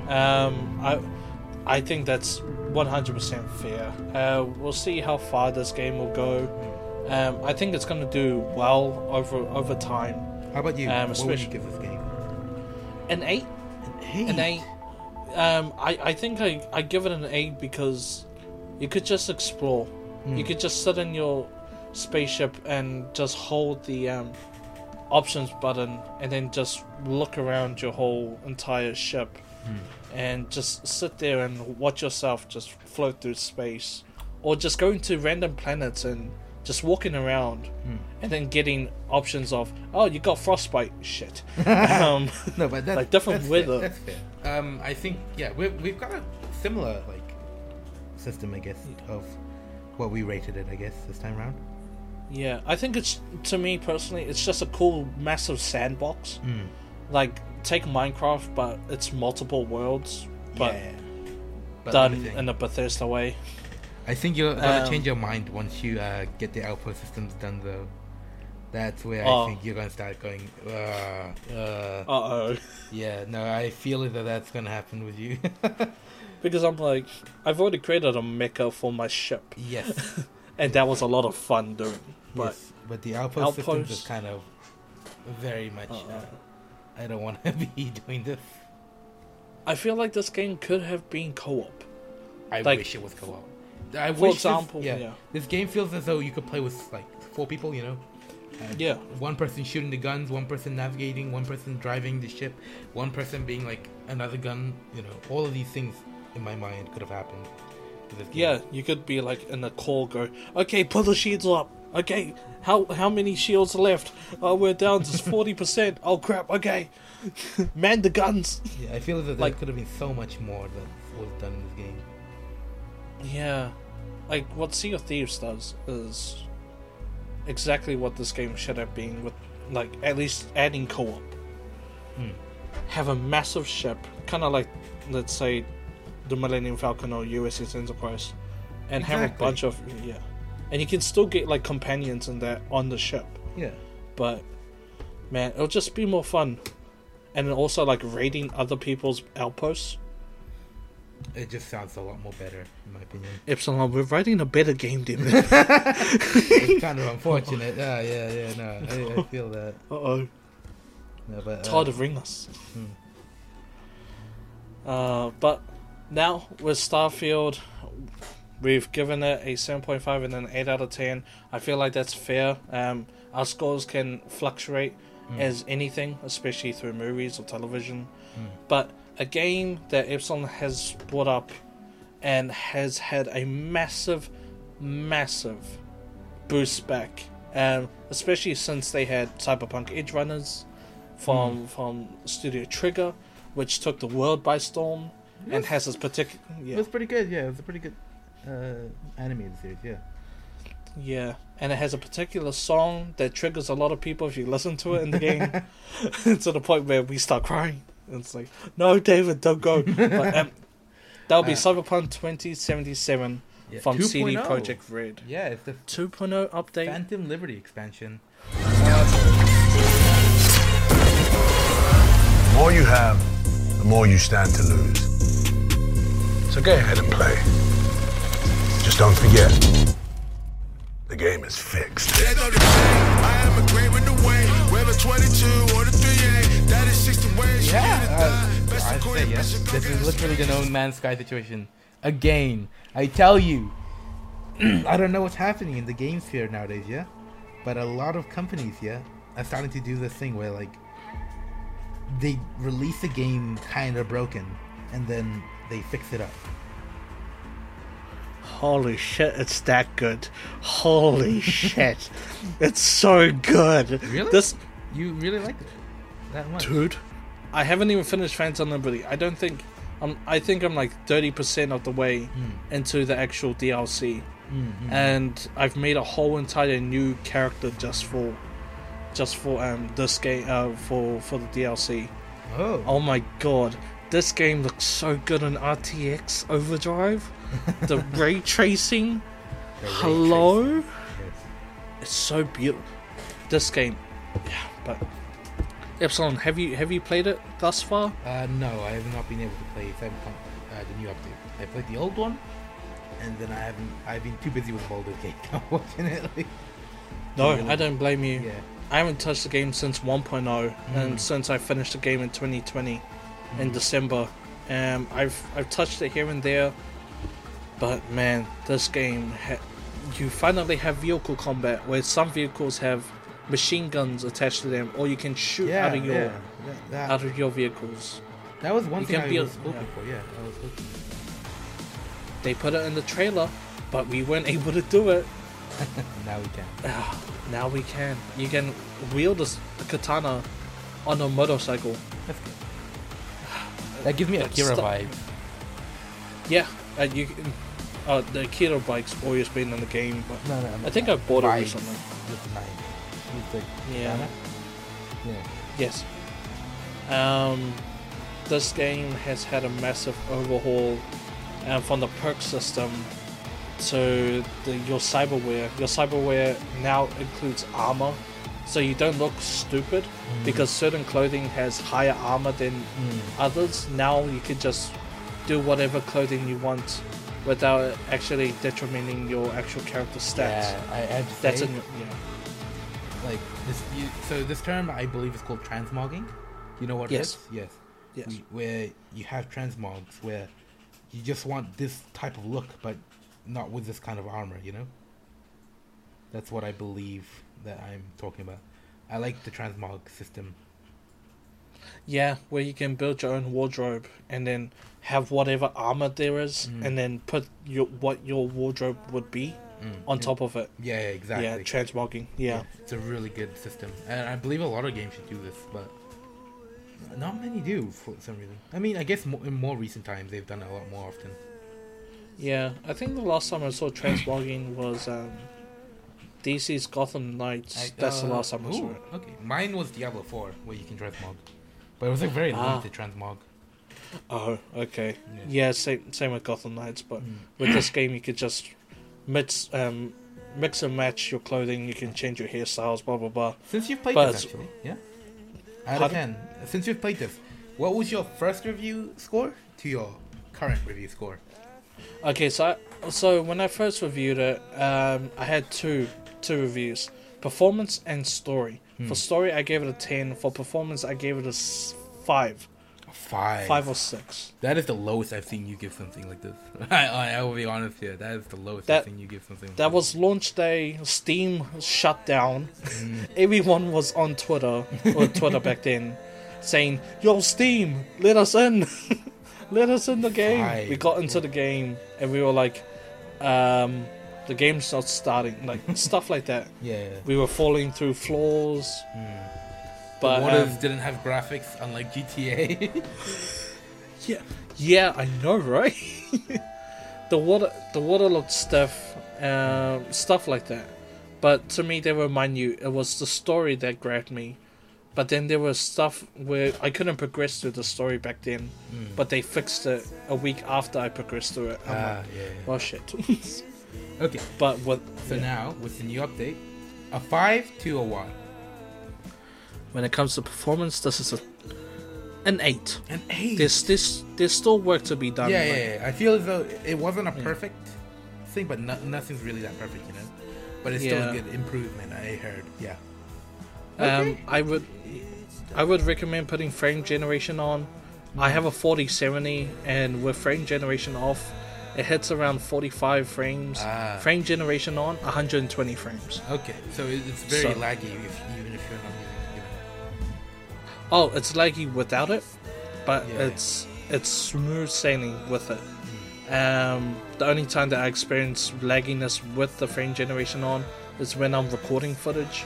Um, I, I think that's 100% fair. Uh, we'll see how far this game will go. Um, I think it's going to do well over over time. How about you? Um, what would you give this game? An eight, Hey, an eight. Um, I, I think I, I give it an eight because you could just explore. You could just sit in your spaceship and just hold the um, options button and then just look around your whole entire ship and just sit there and watch yourself just float through space or just go into random planets and just walking around and then getting options of oh you got frostbite shit um, No, but that's, Like, different that's weather. Fair. That's fair. Um, I think yeah, we we've got a similar like system, I guess, of what we rated it. I guess this time around. Yeah, I think it's to me personally, it's just a cool, massive sandbox. Like take Minecraft, but it's multiple worlds, but yeah. Done let me think. in a Bethesda way. I think you're gonna Um, change your mind once you uh, get the outpost systems done, though. That's where Oh. I think you're gonna start going. Uh, uh, Uh oh, yeah, no, I feel that that's gonna happen with you. because I'm like, I've already created a mecha for my ship, yes, and that was a lot of fun doing. But yes, but the outpost, systems is kind of very much. Uh, I don't want to be doing this. I feel like this game could have been co-op. I Like- wish it was co-op. I For wish example, this, yeah, yeah. this game feels as though you could play with like four people. You know, Uh, Yeah. one person shooting the guns, one person navigating, one person driving the ship, one person being like another gun. You know, all of these things in my mind could have happened. this game. Yeah, you could be like in a call, go, okay, pull the shields up. Okay, how how many shields are left? Oh, we're down to forty percent. Oh crap. Okay, man the guns. yeah. I feel that there Like- could have been so much more that was done in this game. Yeah, like what Sea of Thieves does is exactly what this game should have been. With like at least adding co-op. Hmm. Have a massive ship, kind of like let's say the Millennium Falcon or USS Enterprise, and have a bunch of yeah, and you can still get like companions in there on the ship. Yeah. but man, it'll just be more fun. And also like raiding other people's outposts. It just sounds a lot more better, in my opinion. Epsilon, we're writing a better game, damn it. It's kind of unfortunate. Yeah, yeah, yeah. No, I, I feel that. uh oh. No, but It's uh, hard to ring us. Hmm. Uh, but now with Starfield, we've given it a 7.5 and an 8 out of 10. I feel like that's fair. Um, our scores can fluctuate as anything, especially through movies or television. But a game that Epsilon has brought up and has had a massive, massive boost back, um, especially since they had Cyberpunk Edgerunners from from Studio Trigger, which took the world by storm and has this particular It yeah was pretty good. Yeah, it was a pretty good uh, animated series. Yeah. yeah, and it has a particular song that triggers a lot of people if you listen to it in the game to the point where we start crying. And it's like, no, David, don't go. But, um, that'll be Uh, Cyberpunk 2077 yeah. from CD 2.0. Projekt Red. Yeah, it's the 2.0 update. Phantom Liberty expansion. The more you have, the more you stand to lose. So go ahead and play. Just don't forget, the game is fixed. There's no debate. I am a great with the way. Whether a 22 or the 38. That is 60 ways for you to Yeah, uh, I say yes. This is literally the of No Man's Sky situation. Again, I tell you, I don't know what's happening in the game sphere nowadays, yeah? But a lot of companies, yeah, are starting to do this thing where, like, they release a game kind of broken and then they fix it up. Holy shit, it's that good. Holy shit. It's so good. Really? This You really like it that much? dude. I haven't even finished Phantom Liberty. I don't think I'm I think I'm like 30% of the way Hmm. into the actual DLC. And I've made a whole entire new character just for just for um this game uh for for the DLC. Oh, Oh my god. This game looks so good on RTX Overdrive. the ray tracing. the ray Hello? tracing. Yes. It's so beautiful. This game, yeah. But Epsilon, have you have you played it thus far? Uh, no, I have not been able to play Cyberpunk, uh, the new update. I played the old one, and then I haven't. I've been too busy with Baldur's Gate, unfortunately. No, Really? I don't blame you. Yeah. I haven't touched the game since 1.0, Mm. and since I finished the game in 2020 in December. Um, I've I've touched it here and there, but man, this game, ha- you finally have vehicle combat where some vehicles have machine guns attached to them, or you can shoot Yeah, out of your yeah. That, that, out of your vehicles. that was one you thing I a- was yeah. for. Yeah, I was. They put it in the trailer, but we weren't able to do it. Now we can. Now we can. You can wield a katana on a motorcycle. That's good. That gives me a That's Kira vibe. Yeah, and you. Uh, the Akira bike's always been in the game, but No, no. I think I bought it recently. The knife. With the Yeah. Yeah. Yes. Um, this game has had a massive overhaul, uh, from the perk system to the, your cyberware. Your cyberware now includes armor, so you don't look stupid because certain clothing has higher armor than others. Now you can just do whatever clothing you want without actually detrimenting your actual character stats. Yeah, I, I That's say, a yeah. Like this. You, so this term, I believe, is called transmogging. You know what Yes. it is? Yes. Yes. We- where you have transmogs, where you just want this type of look, but not with this kind of armor. You know. That's what I believe that I'm talking about. I like the transmog system. Yeah, where you can build your own wardrobe and then have whatever armor there is, Mm. and then put your what your wardrobe would be on top of it. Yeah, yeah, exactly. Yeah, transmogging. Yeah. It's a really good system, and I believe a lot of games should do this, but not many do for some reason. I mean, I guess in more recent times they've done it a lot more often. yeah, I think the last time I saw transmogging was um, DC's Gotham Knights. I- That's the uh, last time I saw it. Okay, mine was Diablo 4, where you can transmog, but it was a very Ah. limited transmog. Oh, okay. Yeah. Yeah, same same with Gotham Knights, but with this game you could just mix um mix and match your clothing. You can change your hairstyles, blah blah blah. Since you've played But this, actually, yeah, out of ten. Since you've played this, what was your first review score to your current review score? Okay, so I, so when I first reviewed it, um, I had two two reviews: performance and story. Hmm. For story, I gave it a ten. For performance, I gave it a five, Five. five or six. That is the lowest I've seen you give something like this. I, I, I will be honest here. That is the lowest That- I've seen you give something. That like was launch day. Steam shut down. Hmm. Everyone was on Twitter or Twitter back then, saying, "Yo, Steam, let us in, let us in the game." We got into the game and we were like, um, "The game's not starting." Like stuff like that. Yeah. We were falling through floors. But the waters um, didn't have graphics, unlike GTA. yeah, yeah, I know, right? the water, the water looked stiff, um, stuff like that. But to me, they were minute. It was the story that grabbed me. But then there was stuff where I couldn't progress through the story back then. But they fixed it a week after I progressed through it. I'm ah, like, yeah. well, shit. Okay, but what? so now with the new update, a five to a one, when it comes to performance, this is a an eight. an eight. There's this there's still work to be done. yeah, like- yeah, yeah. I feel as though it wasn't a perfect thing, but no, nothing's really that perfect, you know. But it's still a good improvement. I heard. Yeah. Um, I would, I would recommend putting frame generation on. I have a 4070, and with frame generation off, it hits around 45 frames. Ah. Frame generation on, 120 frames. Okay, so it's very So- laggy if, even if you're not using. You know. Oh, it's laggy without it, but Yeah. it's it's smooth sailing with it. Um, the only time that I experience lagginess with the frame generation on is when I'm recording footage,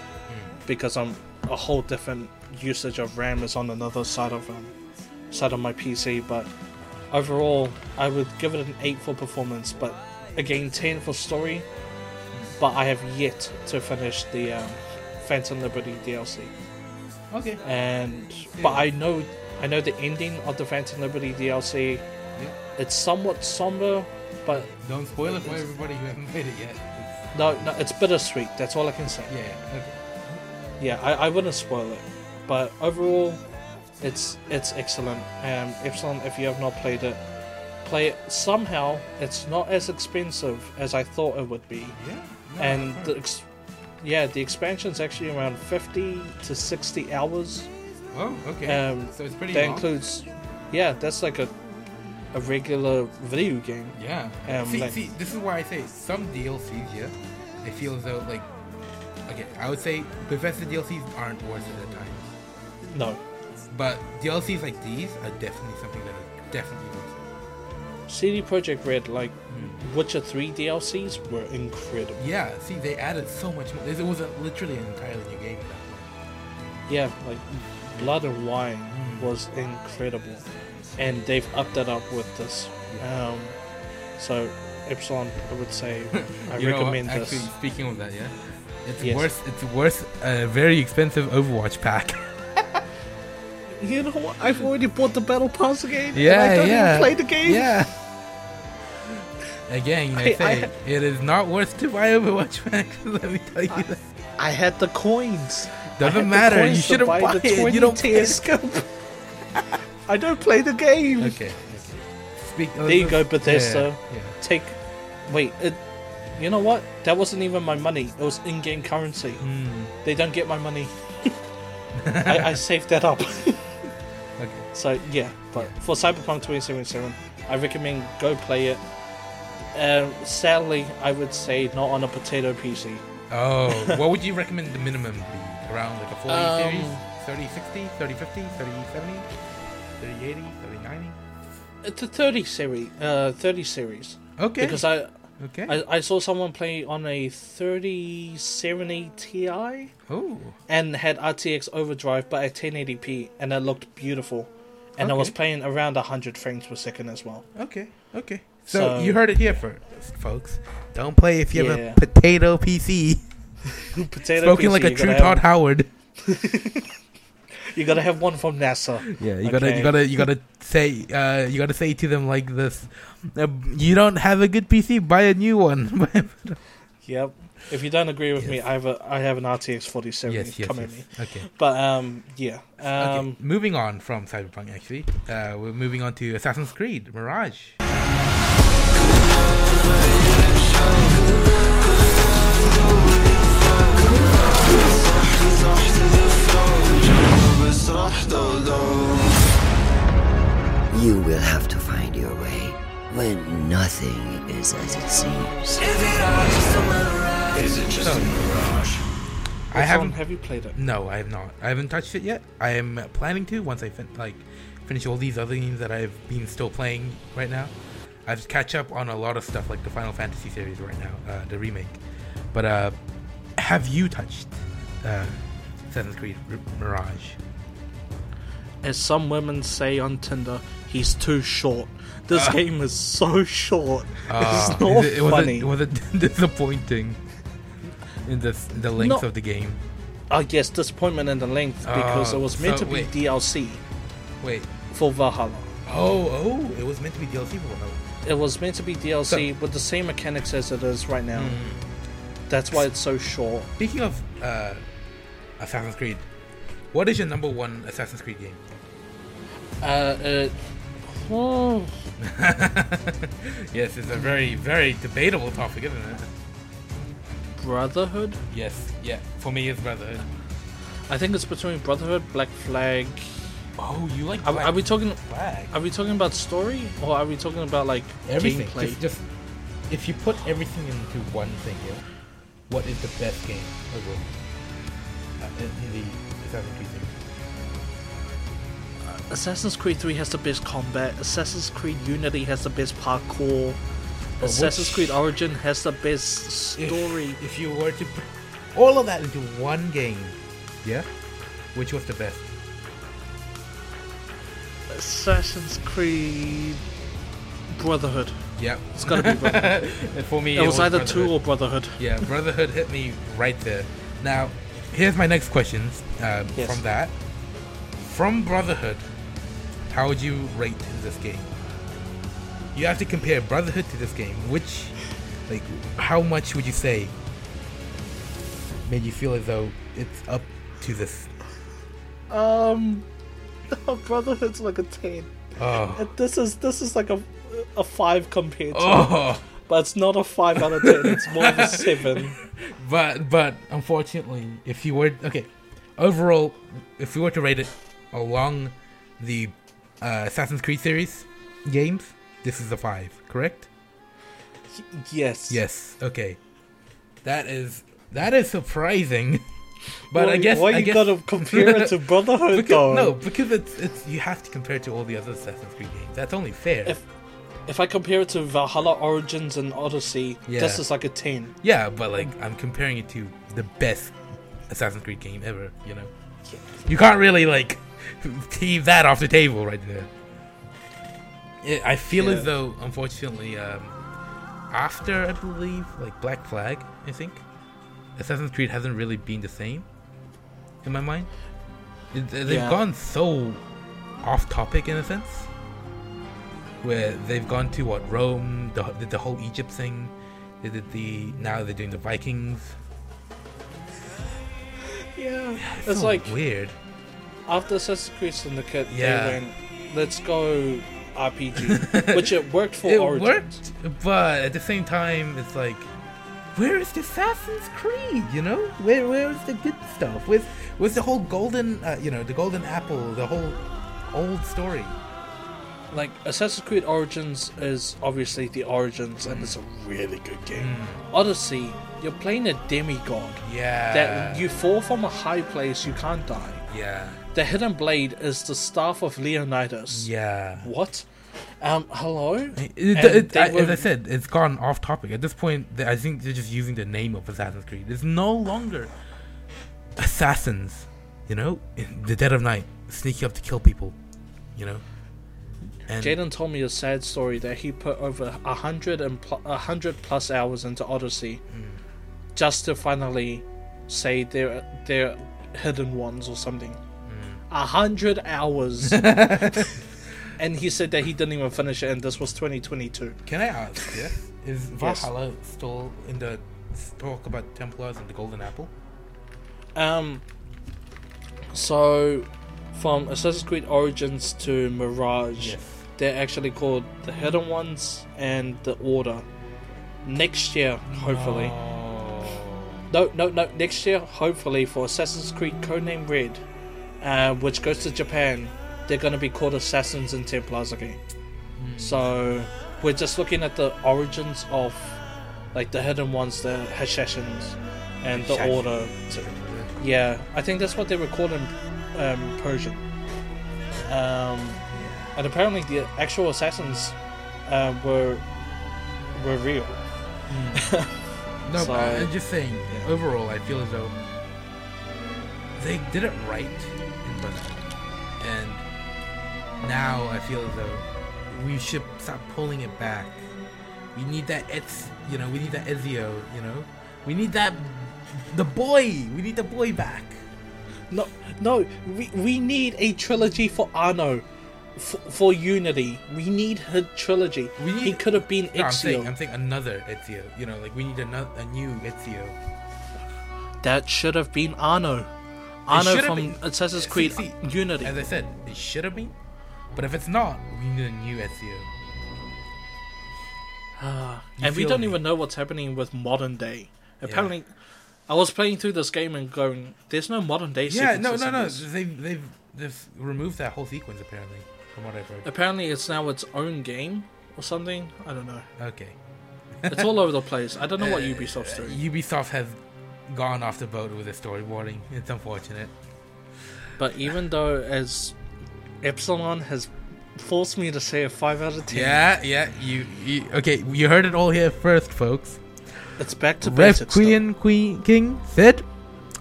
because I'm a whole different usage of RAM is on another side of um, side of my PC. But overall, I would give it an eight for performance, but again ten for story. But I have yet to finish the um, Phantom Liberty DLC Okay. and but I know I know the ending of the Phantom Liberty DLC. Yeah. It's somewhat somber, but Don't spoil it for everybody who haven't played it yet. It's, no, no, it's bittersweet. That's all I can say. yeah. yeah, Okay. Yeah, I, I wouldn't spoil it, but overall, it's it's excellent. Um, Epsilon, if you have not played it, play it. Somehow, it's not as expensive as I thought it would be, Yeah. no, and I've the ex- yeah, the expansion's actually around fifty to sixty hours. oh, okay. um, so it's pretty That long. includes, yeah, that's like a a regular video game. Yeah. Um, see, like- see, this is why I say some DLCs, yeah, they feel as though like, okay, I would say Bethesda DLCs aren't worth it at times, No, but DLCs like these are definitely something that are definitely CD Projekt Red, like. Witcher Three DLCs were incredible. Yeah. See, they added so much. More. It was a, literally an entirely new game at that point. Yeah, like Blood and Wine Hmm. was incredible, and they've upped that up with this. Um, so Epsilon, I would say, I recommend Actually, this. speaking of that, yeah, it's Yes. worth. It's worth a very expensive Overwatch pack. You know what? I've already bought the Battle Pass again. Yeah, and I don't yeah. even play the game. Yeah. Again, I I- say I- it is not worth to buy Overwatch packs. Let me tell you that. I had the coins. Doesn't matter. You coins to shouldn't buy the it. You don't play tier scope. I don't play the game. Okay. okay. Speak, There you go, Bethesda. Yeah, Take. Wait. It, you know what? That wasn't even my money. It was in-game currency. Mm, They don't get my money. I, I saved that up. So yeah, but for Cyberpunk 2077, I recommend go play it. Um, sadly, I would say not on a potato PC. Oh, what would you recommend the minimum be? Around like a 40 Um, series? 30 60, 30 50, 30 70, 30 80, 30 90? It's a 30 series. Uh, 30 series. Okay. Because I, okay. I I saw someone play on a 3070 Ti oh. and had RTX overdrive, but at 1080p, and it looked beautiful. And I was playing around 100 frames per second as well. Okay. Okay. So, So- you heard it here first, folks. Don't play if you have a potato PC. Potato Spoken PC, like a true Todd have- Howard. You gotta have one from NASA. Yeah, you gotta, you gotta, you gotta say, uh, you gotta say to them like this: uh, "You don't have a good PC, buy a new one." Yep. If you don't agree with me, I have a I have an RTX 4070. yes, yes, Come yes. at me. Okay. But um, yeah. Um, okay. Moving on from Cyberpunk, actually, uh, we're moving on to Assassin's Creed Mirage. You will have to find your way when nothing is as it seems. Is it just so, a mirage? I haven't. Have you played it? No, I have not. I haven't touched it yet. I am planning to once I fin- like finish all these other games that I've been still playing right now. I've catch up on a lot of stuff like the Final Fantasy series right now, uh, the remake. But uh, have you touched uh, Assassin's Creed R- Mirage? As some women say on Tinder, he's too short. This game is so short. Uh, it's not it, it was funny. It, was it disappointing in the the length No. of the game? I guess disappointment in the length because Oh, it was meant so to be wait. DLC Wait. for Valhalla. Oh, oh, it was meant to be DLC for one. It was meant to be DLC with the same mechanics as it is right now. Hmm. That's why it's so short. Speaking of uh, Assassin's Creed, what is your number one Assassin's Creed game? Uh, it, oh, yes, it's a very, very debatable topic, isn't it? Brotherhood. Yes, yeah. For me, it's Brotherhood. I think it's between Brotherhood, Black Flag. Oh, you like? Are, Black are we talking? Flag? Are we talking about story or are we talking about like everything. gameplay? Just, just if you put everything into one thing, yeah, what is the best game overall uh, in, in the Assassin's Creed series? Assassin's Creed 3 has the best combat. Assassin's Creed Unity has the best parkour. Assassin's Creed Origin has the best story. If, you were to put all of that into one game, yeah, which was the best? Assassin's Creed Brotherhood. Yeah, It's gotta be Brotherhood. for me. it was either 2 or Brotherhood. Yeah, Brotherhood hit me right there. Now, here's my next question um, Yes. from that. From Brotherhood, how would you rate this game? You have to compare Brotherhood to this game. Which, like, how much would you say made you feel as though it's up to this? Um, Brotherhood's like a 10. Oh, And this is this is like a a 5 compared to oh. But it's not a 5 out of 10. It's more of a 7. But but unfortunately, if you were okay, overall, if we were to rate it along the uh, Assassin's Creed series games, this is a five, correct? Yes. Yes. Okay. That is that is surprising. But why, I guess why I you guess gotta compare it to Brotherhood because, though? no, because it's it's you have to compare it to all the other Assassin's Creed games. That's only fair. If if I compare it to Valhalla Origins and Odyssey, Yeah. this is like a ten. yeah, but like I'm comparing it to the best Assassin's Creed game ever. You know, you can't really like leave that off the table right there. Yeah, I feel Yeah. as though, unfortunately, um, after I believe like Black Flag, I think Assassin's Creed hasn't really been the same in my mind. It, they've Yeah. gone so off topic in a sense, where they've gone to what Rome, the the whole Egypt thing. They did the now they're doing the Vikings. Yeah. It's, It's so like weird. after Assassin's Creed Syndicate, Yeah. they went, let's go RPG, which it worked for it Origins. worked, but at the same time, it's like, where is the Assassin's Creed? You know, where where's the good stuff? With with the whole golden, uh, you know, the golden apple, the whole old story. Like Assassin's Creed Origins is obviously the Origins, and it's a really good game. Odyssey, you're playing a demigod. Yeah. That you fall from a high place, you can't die. yeah. The hidden blade is the staff of Leonidas. Yeah. What? Um, hello? It, it- I- were- as I said, it's gone off topic. At this point, I think they're just using the name of Assassin's Creed. It's no longer assassins, you know, in the dead of night, sneaking up to kill people, you know. And Jaden told me a sad story that he put over a hundred and pl- a hundred plus hours into Odyssey, just to finally say they're they're hidden ones or something. A hundred hours, and he said that he didn't even finish it, and this was 2022. Can I ask, yeah, is Valhalla still in the talk about Templars and the Golden Apple? Um, so from Assassin's Creed Origins to Mirage, Yes. they're actually called the Hidden Ones and the Order. Next year, hopefully. Oh. No, no, no. Next year, hopefully, for Assassin's Creed Codename Red, uh, which goes to Japan, they're going to be called Assassins and Templars again. So we're just looking at the origins of, like the hidden ones, the Hashashins, and the. Order. Yeah, I think that's what they were called in um, Persian. Um, and apparently, the actual assassins uh, were were real. No, So- but I'm just saying. Overall, I feel as though they did it right in Brotherhood, and now I feel as though we should stop pulling it back. We need that Ets, you know, we need that Ezio, you know, we need that the boy. We need the boy back. No, no, we, we need a trilogy for Arno, f- for Unity. We need her trilogy. We need- he could have been No, I'm saying, I'm saying another Ezio. You know, like we need another a new Ezio. that should have been Arno. Arno from been- Assassin's See- Creed see, Unity. As I said, it should have been. But if it's not, we need a new Ezio. You and we don't me? even know what's happening with modern day. Apparently, I was playing through this game and going, "There's no modern day." Sequence. Yeah, no, no, no. They've they've they've removed that whole sequence apparently, from what I've heard. Apparently, it's now its own game or something. I don't know. Okay. It's all over the place. I don't know what Uh, Ubisoft's doing. Ubisoft has gone off the boat with the storyboarding. It's unfortunate. But even though as Epsilon has forced me to say a five out of ten, Yeah, yeah. You, you okay? You heard it all here first, folks. it's back to basics. Queen Queen King said,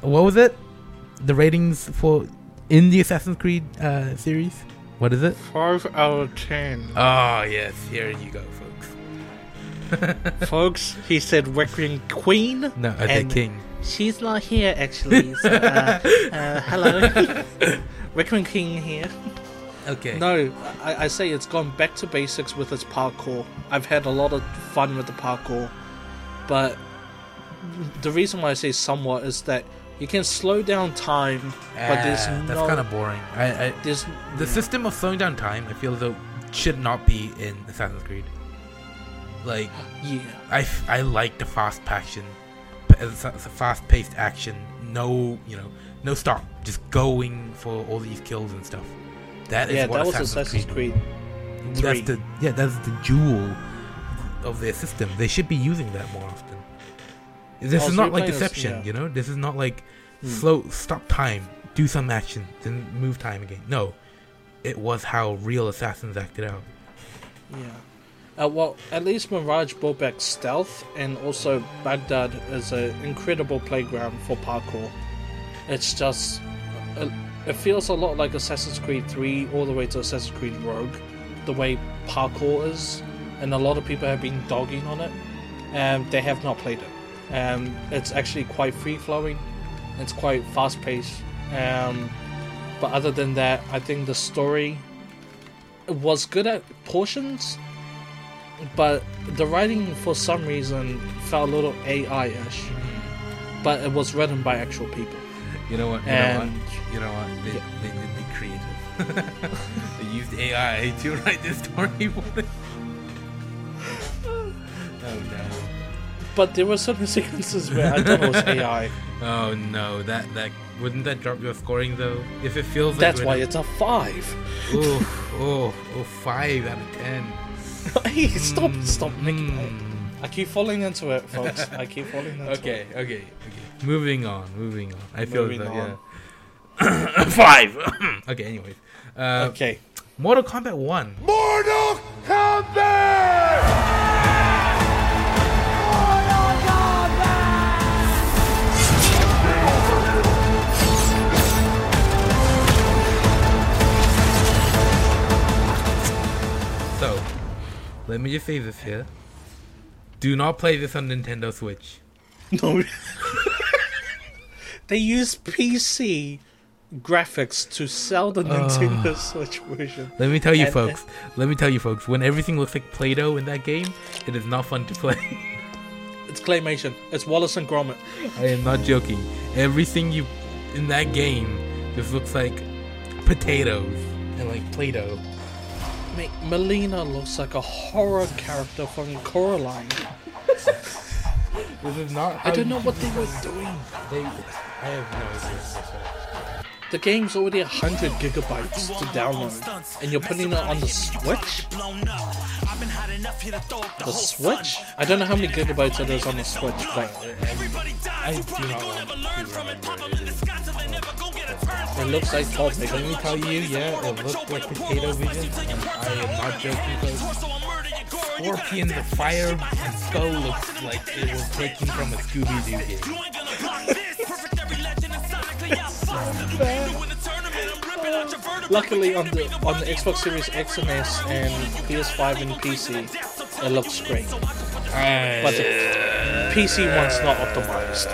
what was it? The ratings for in the Assassin's Creed uh, series. What is it? Five out of ten. Oh yes, here you go, folks. Folks, he said Requiem Queen. No, I said King. She's not here actually. So, uh, uh, hello. Requiem King here. Okay. No, I, I say it's gone back to basics with its parkour. I've had a lot of fun with the parkour, but the reason why I say somewhat is that you can slow down time, but there's Ah, that's no. kind of boring. I, I there's the system of slowing down time. I feel though should not be in Assassin's Creed. Like yeah. I, I like the fast action, p- it's a fast-paced action. No, you know, no stop, just going for all these kills and stuff. That is Yeah, that was Assassin's, Assassin's Creed. That's the yeah, that's the jewel of their system. They should be using that more often. This Oh, is so not like Deception, yeah. you know. This is not like Hmm. slow, stop time, do some action, then move time again. No, it was how real assassins acted out. Yeah. Uh, well, at least Mirage brought back stealth, and also Baghdad is an incredible playground for parkour. It's just. Uh, it feels a lot like Assassin's Creed 3 all the way to Assassin's Creed Rogue, the way parkour is, and a lot of people have been dogging on it, and they have not played it. Um, it's actually quite free flowing, it's quite fast paced. Um, but other than that, I think the story was good at portions, but the writing for some reason felt a little AI-ish. But it was written by actual people. You know what? You And- know what? You know what? They, they did be creative. they used AI to write this storyboard. oh no. But there were certain sequences where I thought it was AI. Oh no, that that wouldn't that drop your scoring though? If it feels like That's why not- it's a five. oh oh oh five out of ten. hey, stop, stop making. Mm. I keep falling into it, folks. I keep falling into Okay, it. okay, okay. Moving on, moving on. I feel Moving that on. yeah. five. okay, anyways. Uh, Okay. Mortal Kombat One. Mortal Kombat! So, let me just say this here. Do not play this on Nintendo Switch. No. they use PC graphics to sell the Nintendo Switch version. Let me tell you, And- folks. Let me tell you, folks. When everything looks like Play-Doh in that game, it is not fun to play. It's claymation. It's Wallace and Gromit. I am not joking. Everything you in that game just looks like potatoes and like Play-Doh. Mate, Melina looks like a horror character from Coraline. This is not. I don't know what they were doing. They, I have no idea. The game's already 100 gigabytes to download, and you're putting it on the Switch? The Switch? I don't know how many gigabytes it is on the Switch, but I do not it looks like Pulp Let Fiction. me tell you, yeah, it looks like potato vision, and I am not joking. Folks. Scorpion the Fire Skull looks like it was taken from a Scooby-Doo game. Luckily, on the on the Xbox Series X and S and PS5 and PC, it looks great. But the PC one's not optimized.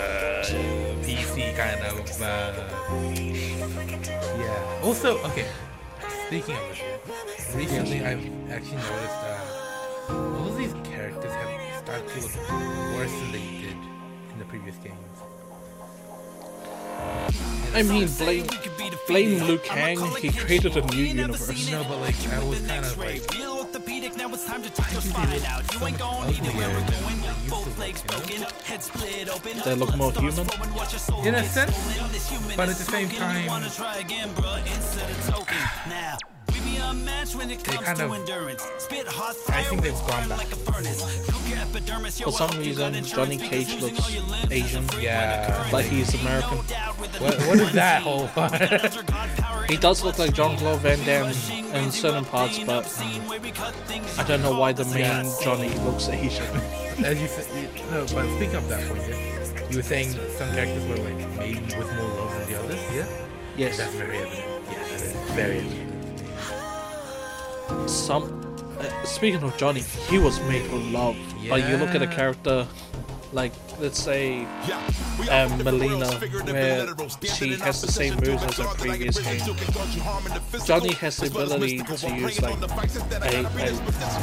PC kind of. Uh, yeah. Also, okay. Speaking of this, recently I've actually noticed that all of these characters have started to look worse than they did in the previous games. I mean, blame blame Liu Kang. He created a new universe. No, but like I was kind of like now it's time to try your spine out. You ain't gon' need it where we're going. Both legs broken, head split open. They look more human. In a sense, but at the same time, Wanna try again, bruh, instead of token. Now, we be unmatched when it comes kind to of- endurance. Spit hot I think they've it's gone back. like a furnace. Cook your epidermis, yo, For some I hope you reason, Johnny Cage looks using all your limbs is Asian. Yeah. Like he's American. what, what is that whole? He does look like John Claude Van Damme in certain parts, but um, I don't know why the main Johnny looks Asian. As you said, you- no, but speaking of that point, yeah, you were saying some characters were like maybe with more love than the others. Yeah, Yes. that's very evident. Yeah, that is very evident. Some. Uh, speaking of Johnny, he was made for love. Like you look at a character, like let's say um, Melina, where she has the same moves as her previous game. Johnny has the ability to use like a, a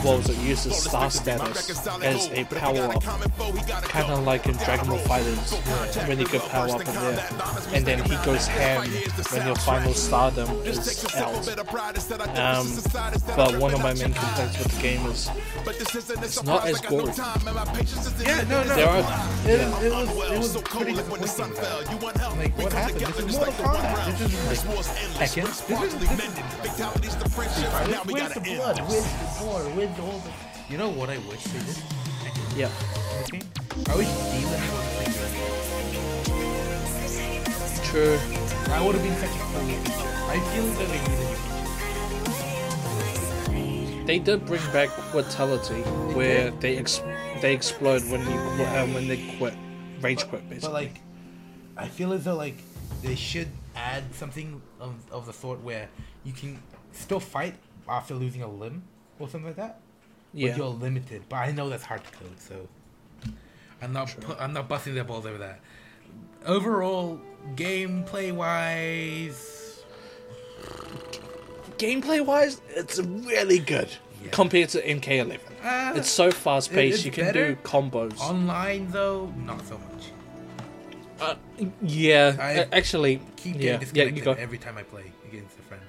what was it, use his star status as a power up, kind of like in Dragon Ball FighterZ when you get power up in there, and then he goes ham when your final stardom is out. Um, but one of my main complaints with the game is it's not as gory. Yeah, no, no. There are It, it was it was pretty disappointing. though. Like what happened? This is Mortal Kombat. This is like Tekken. This is this is Where's the blood? Where's the gore? Where's all the? You know what I wish they did? yeah. Okay. I wish Demon was True. That would have been such a cool feature. I feel that they needed a feature. They did bring back Quitality, where they ex- they explode when you qu- uh, when they quit, rage quit basically. But like, I feel as though like they should add something of, of the sort where you can still fight after losing a limb or something like that. yeah. But you're limited. But I know that's hard to code, so I'm not pu- I'm not busting their balls over that. Overall, gameplay wise, Gameplay wise, it's really good Yeah. compared to MK11. Uh, it's so fast paced. You can do combos. online though, not so much. Uh, yeah, I uh, actually, Keep yeah, getting yeah. You go. every time I play against a friend.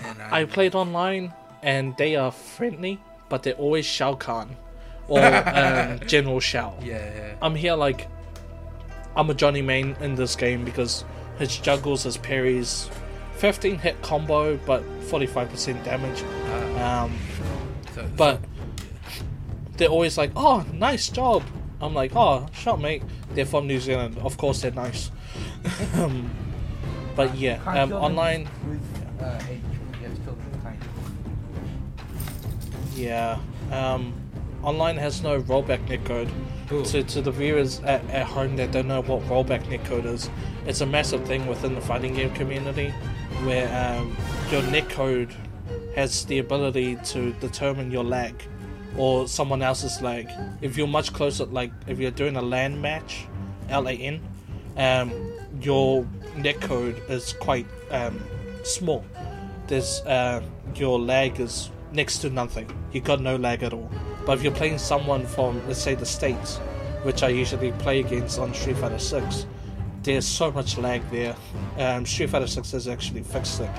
And I I'm- played online, and they are friendly, but they're always Shao Kahn or um, General Shao. Yeah, yeah. I'm here like I'm a Johnny main in this game because his juggles, his parries, 15 hit combo, but 45% damage. Um, So, but they're always like, "Oh, nice job." I'm like, "Oh, shut mate." They're from New Zealand, of course they're nice. um, but yeah, um, online, with uh, H, you have to kill them kind. yeah, um, online has no rollback netcode. Ooh. To, to the viewers at, at home that don't know what rollback netcode is, it's a massive thing within the fighting game community where um, your netcode has the ability to determine your lag or someone else's lag. If you're much closer, like if you're doing a LAN match, L A N, um, your netcode is quite um, small. There's uh, your lag is next to nothing. You got no lag at all. But if you're playing someone from, let's say, the states, which I usually play against on Street Fighter Six, there's so much lag there. Um, Street Fighter Six has actually fixed it,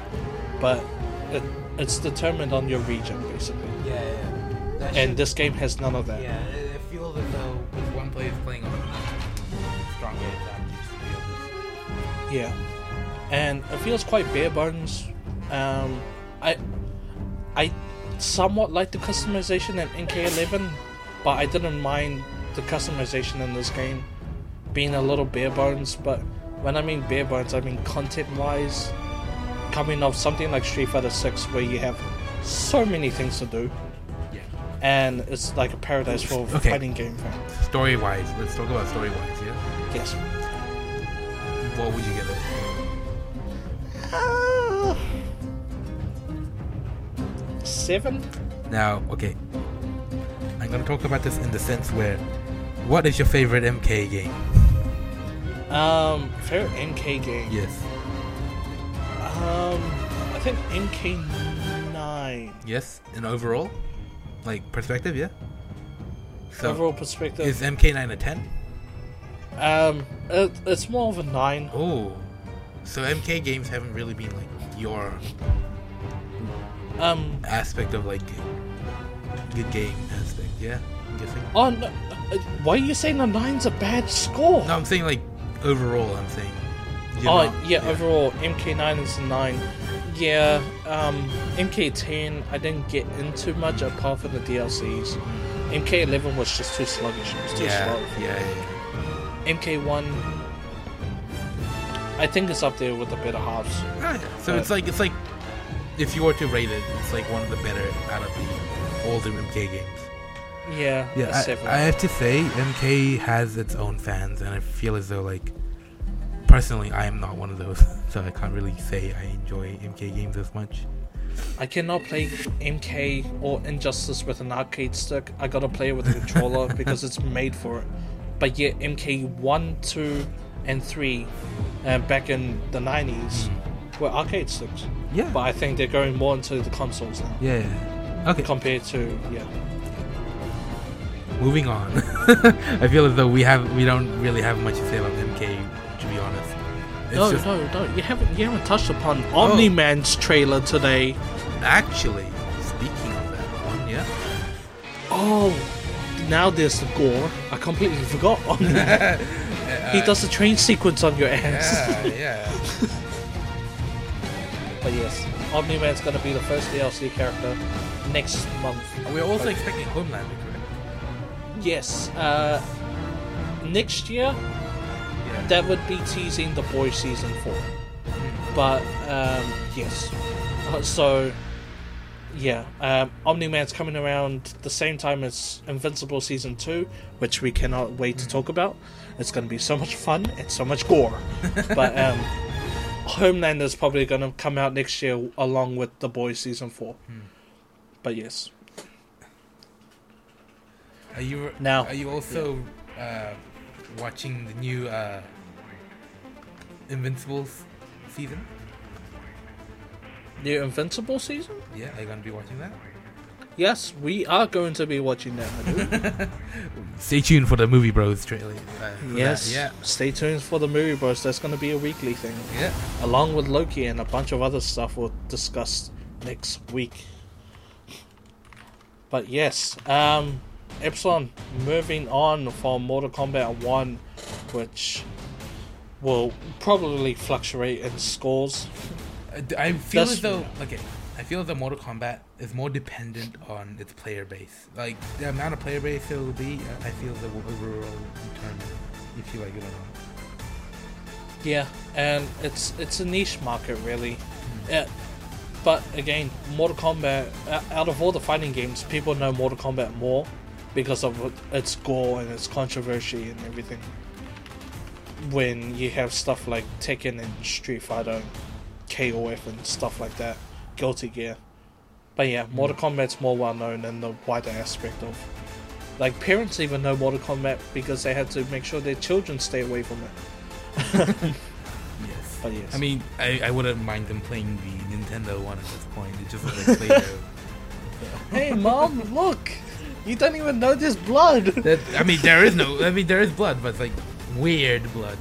but it, it's determined on your region basically. Yeah, yeah. That And should- this game has none of that. Yeah, it it feels as though if one player is playing on a stronger advantage to the others. Yeah, and it feels quite bare bones. Um, I, I somewhat like the customization in MK11, but I didn't mind the customization in this game being a little bare bones. But when I mean bare bones, I mean content-wise, coming off something like Street Fighter 6, where you have so many things to do, Yeah. and it's like a paradise for Okay. fighting game fans. Story wise, let's talk about story wise, yeah? Yes. What would you give it? Uh, seven. Now, okay. I'm gonna talk about this in the sense where what is your favorite MK game? Um, favorite MK game. Yes. Um, I think MK9. Yes? In overall? Like perspective, yeah? So Overall perspective. is MK9 a 10? um, it, it's more of a nine. Oh. So MK games haven't really been like your Um. aspect of like good game aspect. Yeah, I'm guessing. Oh no! uh, Why are you saying the nine's a bad score? No, I'm saying like overall. I'm thinking. you're Oh not- yeah, overall MK9 is a nine. Yeah, um, MK10 I didn't get into much apart from the DLCs. MK11 was just too sluggish. It was too Yeah, slow. yeah, yeah. MK1, I think it's up there with the better halves. Yeah. So it's like it's like if you were to rate it, it's like one of the better out of the older MK games. Yeah, Yeah, I. I have to say MK has its own fans, and I feel as though like personally, I am not one of those, so I can't really say I enjoy MK games as much. I cannot play MK or Injustice with an arcade stick. I gotta play it with a controller because it's made for it. But yet, MK 1, 2, and 3, uh, back in the 90s, were arcade sticks. Yeah. But I think they're going more into the consoles now Yeah. yeah. Okay. compared to, yeah. Moving on. I feel as though we have we don't really have much to say about MK, to be honest. It's no, just- no, no. You haven't, you haven't touched upon Oh. Omni Man's trailer today. Actually, speaking of that one, yeah. Oh, now there's the gore. I completely forgot Omni Man. Uh, he does the train sequence on your ass. Yeah, yeah. But yes, Omni Man's gonna be the first DLC character next month. We're also expecting Homelander? Yes, uh, next year Yeah. that would be teasing the boy season four. But um, yes, Uh, so yeah, um, Omni Man's coming around the same time as Invincible season two, which we cannot wait to talk about. It's gonna be so much fun and so much gore. but um, Homelander's probably gonna come out next year along with the boy season four. But yes. Are you Now- Are you also uh, watching the new uh, Invincibles season? The Invincible season? Yeah, are you gonna be watching that? Yes, we are going to be watching that. Stay tuned for the Movie Bros trailer. Uh, yes. that, Yeah. Stay tuned for the movie bros. That's going to be a weekly thing, Yeah. along with Loki and a bunch of other stuff we'll discuss next week. But yes, um, Epsilon moving on from Mortal Kombat One, which will probably fluctuate in scores. I feel That's- as though okay, I feel as though Mortal Kombat is more dependent on its player base. Like the amount of player base it will be, I feel that will overall determine if you like it or not. Yeah, and it's it's a niche market really. Mm-hmm. Yeah, but again, Mortal Kombat. Out of all the fighting games, people know Mortal Kombat more because of its gore and its controversy and everything. When you have stuff like Tekken and Street Fighter, KOF and stuff like that, Guilty Gear. But yeah, mm. Mortal Kombat's more well known in the wider aspect of. Like parents even know Mortal Kombat because they had to make sure their children stay away from it. Yes. But yes. I mean, I, I wouldn't mind them playing the Nintendo one at this point. It just looks like Play-Doh. Hey, mom, look! You don't even know there's blood. that, I mean, there is no. I mean, there is blood, but it's like weird blood.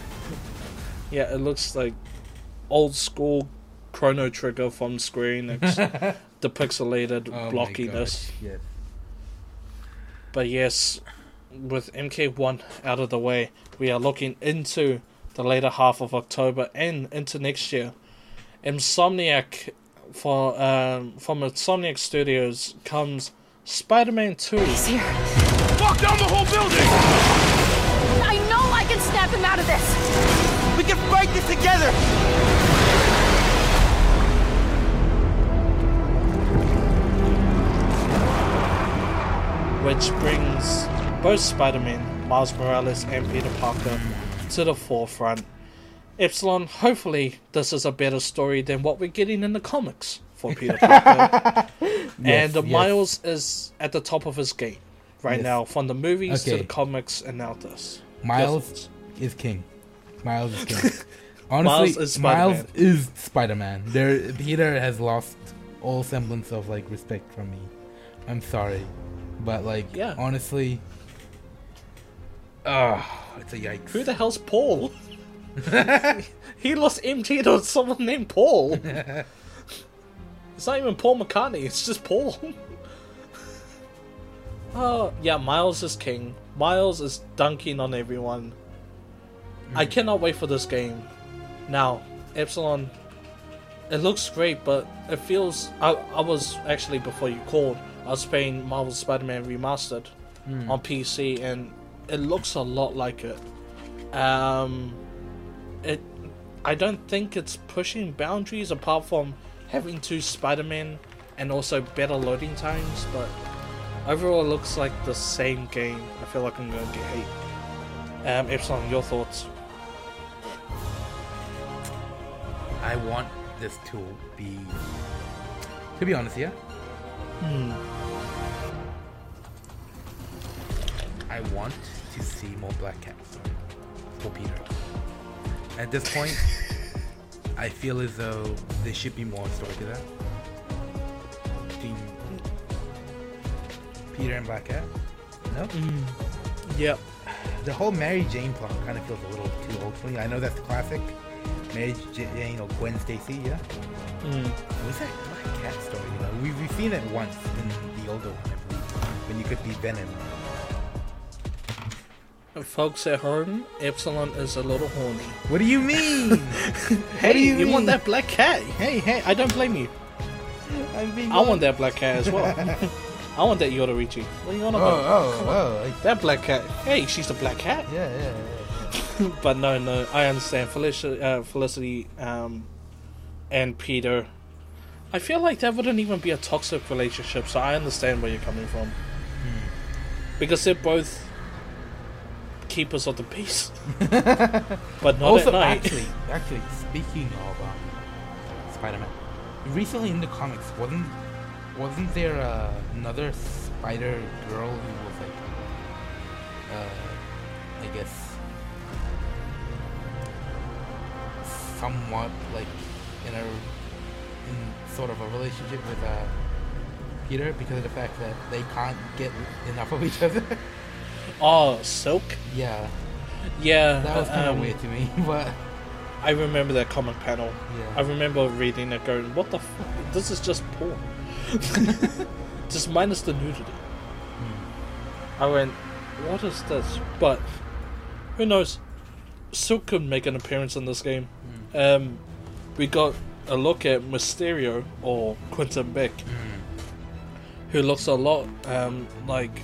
yeah, it looks like old school Chrono Trigger from Square Enix. the pixelated Oh my blockiness. gosh, Yes. But yes, with MK1 out of the way, we are looking into the later half of October and into next year. Insomniac for um, from Insomniac Studios comes Spider-Man 2. Fuck down the whole building! I know I can snap him out of this! We can fight this together! which brings both Spider-Man, Miles Morales, and Peter Parker to the forefront. Epsilon, hopefully, this is a better story than what we're getting in the comics for Peter Parker. and uh, yes. Miles is at the top of his game right Yes. now, from the movies to the comics and now this. Miles is king. Miles is king. Honestly, is Miles Spider-Man. is Spider-Man. There, Peter has lost all semblance of like respect from me. I'm sorry, but like, Yeah. honestly, ah, it's a yikes. Who the hell's Paul? he lost MJ to someone named Paul. It's not even Paul McCartney. It's just Paul. oh yeah, Miles is king. Miles is dunking on everyone. I cannot wait for this game. Now, Epsilon. It looks great, but it feels. I, I was actually before you called. I was playing Marvel Spider-Man Remastered on PC, and it looks a lot like it. Um, it. I don't think it's pushing boundaries apart from having two Spider-Man and also better loading times, but overall it looks like the same game. I feel like I'm going to get hate. Um, Epsilon, your thoughts? I want this to be. To be honest, yeah. I want to see more Black Cat for Peter. At this point, I feel as though there should be more story to that. Between Peter and Black Cat. No? Yep. the whole Mary Jane plot kind of feels a little too old for me. I know that's the classic Mary Jane or Gwen Stacy, yeah. Mm. Was that Black Cat story? You know, we've, we've seen it once in the older one, I believe, when you could be Venom. Folks at home, Epsilon is a little horny. What do you mean? Hey, do you you, want that black cat? Hey, hey, I don't blame you. I'm being I want that black cat as well. I want that Yoda Richie. What are you on Oh, about? oh, oh! like- That black cat. Hey, she's the black cat. Yeah, yeah, yeah. But no, no, I understand. Felicity, uh, Felicity um, and Peter. I feel like that wouldn't even be a toxic relationship, so I understand where you're coming from. Because they're both keepers of the peace. but not also, at night. actually, actually, speaking of um, Spider-Man, recently in the comics, wasn't wasn't there uh, another Spider Girl who was like, uh, I guess, somewhat like in a in sort of a relationship with uh, Peter because of the fact that they can't get enough of each other. Oh, Silk? yeah, Yeah. that was kind of um, weird to me, but. I remember that comic panel. Yeah. I remember reading it going, what the fuck? This is just porn. just minus the nudity. Hmm. I went, what is this? But, who knows? Silk could make an appearance in this game. Hmm. Um, we got a look at Mysterio, or Quentin Beck, Hmm. who looks a lot um, like.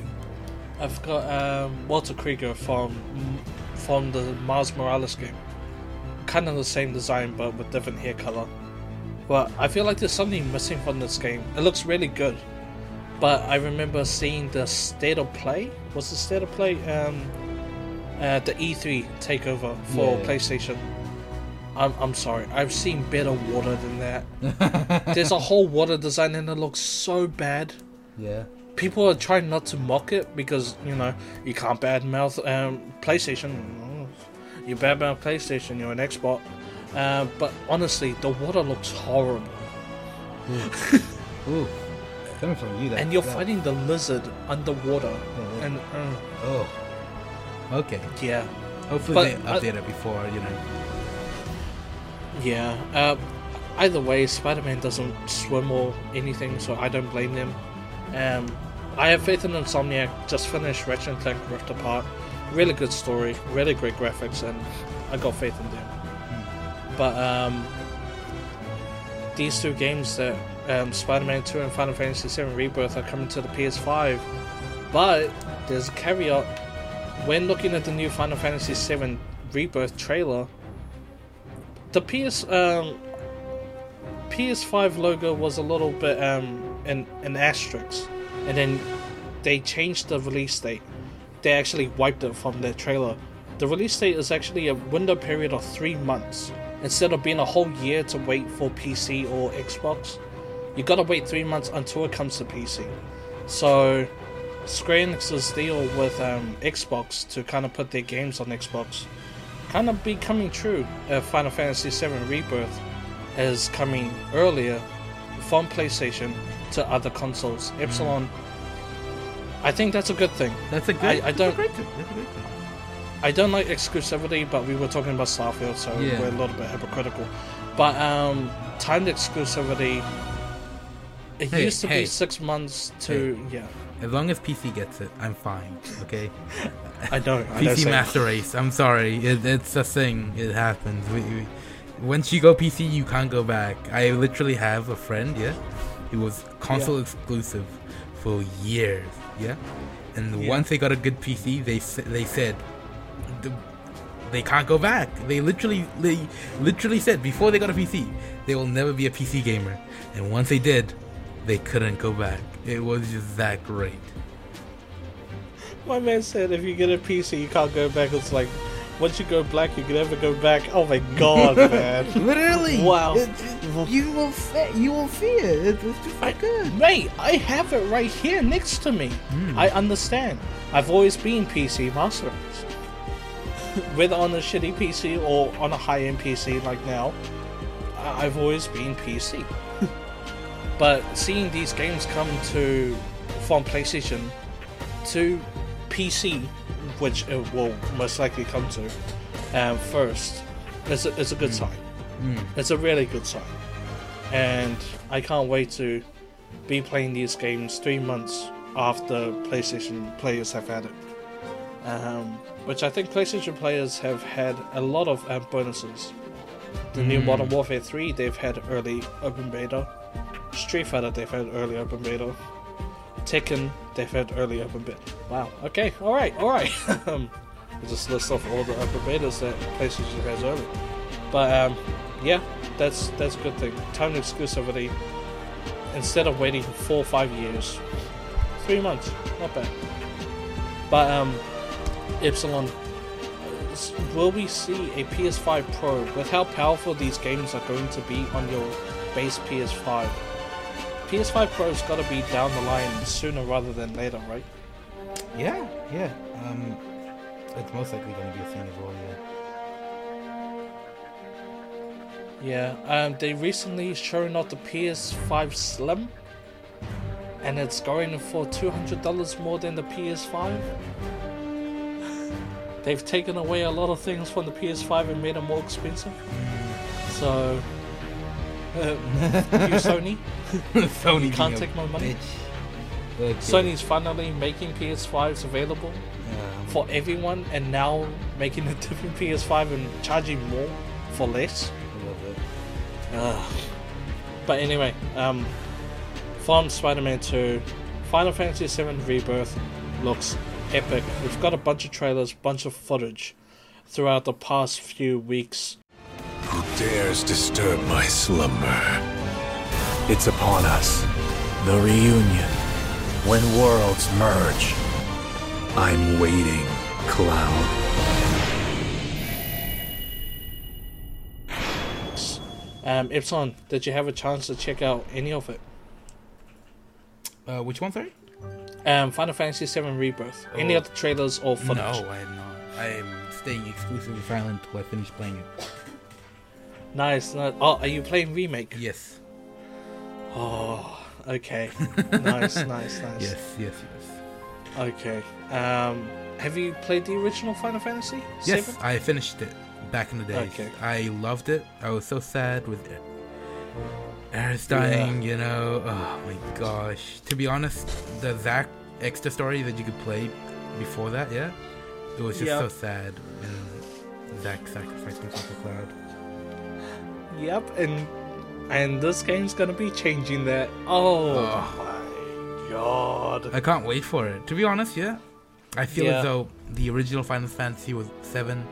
I've got um, Walter Krieger from from the Miles Morales game kind of the same design but with different hair color. But I feel like there's something missing from this game. It looks really good, but I remember seeing the state of play. Was the state of play um, uh, the E3 takeover for Yeah. PlayStation? I'm I'm sorry. I've seen better water than that. There's a whole water design and it looks so bad Yeah. People are trying not to mock it because you know you can't badmouth um, PlayStation. You badmouth PlayStation, you're an Xbox. Uh, but honestly, the water looks horrible, Ooh. Coming from you, that. and you're that- fighting the lizard underwater. yeah. And uh, Oh. Okay. yeah, Hopefully But, they uh, update it before you know. yeah. Uh, either way, Spider-Man doesn't swim or anything, so I don't blame them. Um, I have faith in Insomniac. Just finished Ratchet and Clank Rift Apart. Really good story, really great graphics, and I got faith in them. But um, these two games that um, Spider-Man 2 and Final Fantasy 7 Rebirth are coming to the PS5. But there's a caveat. When looking at the new Final Fantasy 7 Rebirth trailer, the PS um, PS5 logo was a little bit um, an an asterisk, and then they changed the release date. They actually wiped it from their trailer. The release date is actually a window period of three months instead of being a whole year to wait for PC or Xbox. You gotta wait three months until it comes to PC. So, Square Enix's deal with um, Xbox to kind of put their games on Xbox kind of be coming true. Uh, Final Fantasy VII Rebirth is coming earlier from PlayStation to other consoles. Epsilon, I think that's a good thing. That's a good. I- I don't- great thing, That's a great thing. I don't like exclusivity, but we were talking about Starfield, so Yeah. we're a little bit hypocritical. But um, timed exclusivity It Hey, used to hey. be six months to yeah. As long as PC gets it, I'm fine. Okay. I know. I PC Sam. Master Race. I'm sorry. It, it's a thing. It happens. We, we, once you go PC, you can't go back. I literally have a friend. Yeah, he was console exclusive for years. Yeah, and Yeah. once they got a good PC, they they said they can't go back. They literally they literally said before they got a PC, they will never be a PC gamer. And once they did, they couldn't go back. It was just that great. My man said if you get a PC, you can't go back. It's like once you go black, you can never go back. Oh my god, man! Literally. Wow. It- it- you will see. You will see it. It- It's just so good. Mate, I have it right here next to me. Hmm. I understand. I've always been PC Master Race. Whether on a shitty PC or on a high end PC like now, I've always been PC. but seeing these games come to from PlayStation to PC, which it will most likely come to um, first, it's a, is a good sign. It's a really good sign. And I can't wait to be playing these games three months after PlayStation players have had it. Um, which I think PlayStation players have had a lot of um, bonuses. The new Modern Warfare 3, they've had early open beta. Street Fighter, they've had early open beta. Tekken, they've had early open beta. Wow. Okay. All right. All right. um, just list off all the open betas that PlayStation has early. But um, yeah, that's that's a good thing. Time exclusivity. Instead of waiting four or five years, three months, not bad. But um, Epsilon, will we see a PS5 Pro with how powerful these games are going to be on your base PS5? PS5 Pro's got to be down the line sooner rather than later, right? Yeah, yeah. Um, it's most likely going to be a thing as well. Yeah. Yeah, um, they recently shown off the PS5 Slim, and it's going for two hundred dollars more than the PS5. They've taken away a lot of things from the PS5 and made them more expensive. So, uh, you Sony, Sony can't take my money. bitch. Okay. Sony's finally making PS5s available Um, for everyone, and now making a different PS5 and charging more for less. I love it. Ugh. But anyway, um, from Spider-Man 2, Final Fantasy VII Rebirth looks epic. We've got a bunch of trailers, bunch of footage throughout the past few weeks. Who dares disturb my slumber? It's upon us. The reunion. When worlds merge. I'm waiting, Cloud. Um, Epsilon, did you have a chance to check out any of it? Uh, which one, sorry? Um, Final Fantasy VII Rebirth. Any Oh. other trailers or footage? No, I am not. I am staying exclusively silent till I finish playing it. Nice. nice. Oh, are you playing remake? Yes. Oh, okay. nice, nice, nice. Yes, yes, yes. Okay. Um, have you played the original Final Fantasy? Yes, Seven? I finished it back in the day. Okay. I loved it. I was so sad with it. Aerith dying, you know. Oh my gosh. To be honest, the Zack extra story that you could play before that, yeah, it was just Yeah. so sad. And Zack sacrificed himself for Cloud. Yep, and and this game's gonna be changing that. Oh, my god. I can't wait for it. To be honest, yeah, I feel Yeah. as though the original Final Fantasy was seven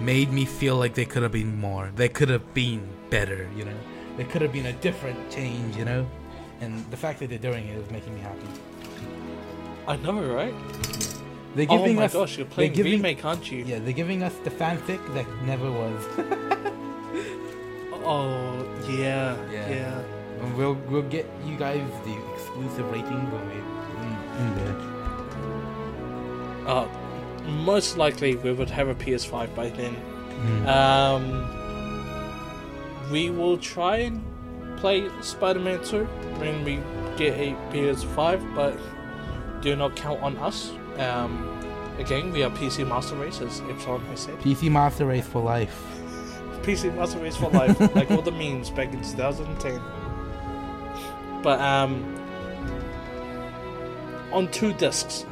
made me feel like they could have been more. They could have been better, you know. They could have been a different change, you know. And the fact that they're doing it is making me happy. I know, right? They're Oh giving my us, gosh, you're playing giving, remake, aren't you? Yeah, they're giving us the fanfic that never was. Oh, yeah, Yeah. yeah. and we'll we'll get you guys the exclusive rating when we. Uh, most likely we would have a PS5 by then. Hmm. Um, we will try and play Spider-Man 2 when we get a PS5, but do not count on us. Um, again, we are PC Master Race, as Epsilon has said. PC Master Race for life. PC Master Race for life, like all the memes back in 2010. But um, on two discs.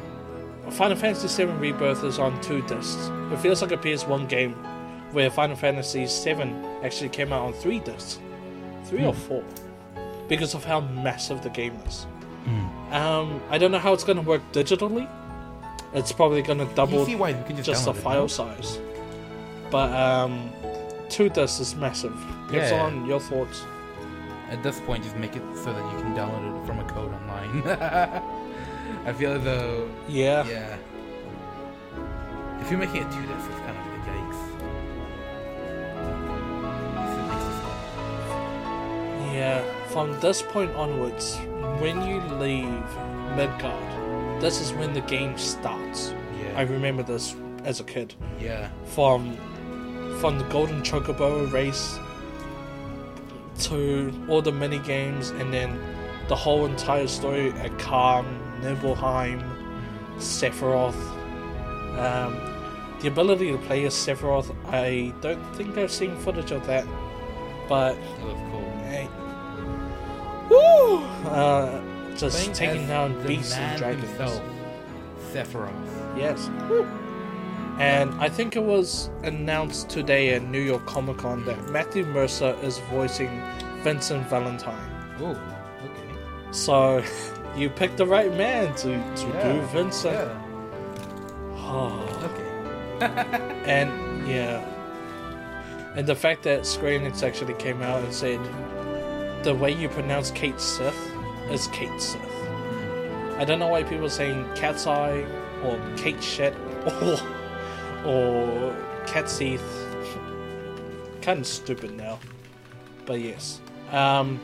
Final Fantasy VII Rebirth is on two discs. It feels like a PS1 game, where Final Fantasy VII actually came out on three discs, three or four, because of how massive the game is. Um, I don't know how it's going to work digitally. It's probably going to double PC-wise, we can just just the file size. But um, two discs is massive. Yeah. Epsilon, your thoughts? At this point, just make it so that you can download it from a code online. I feel as though, Yeah. yeah. If you're making it discs, it's kind of like a yikes. It's a nice disc. Yeah, from this point onwards, when you leave Midgard, this is when the game starts. Yeah. I remember this as a kid. Yeah. From from the Golden Chocobo race to all the mini games and then the whole entire story at Karn, Nibelheim, Sephiroth. Um, the ability to play as Sephiroth, I don't think I've seen footage of that, but It looks cool. Hey. Woo! Uh, just Playing taking down beasts and dragons. himself, Sephiroth. Yes. And I think it was announced today at New York Comic Con that Matthew Mercer is voicing Vincent Valentine. Oh, okay. So you picked the right man to, to Yeah, do Vincent. Yeah. Oh. Okay. And yeah. And the fact that Square Enix actually came out and said the way you pronounce Cait Sith is Kate Sith. I don't know why people are saying Cat's Eye or Kate Shet or or Cat Seeth. kind of stupid now. But yes. Um,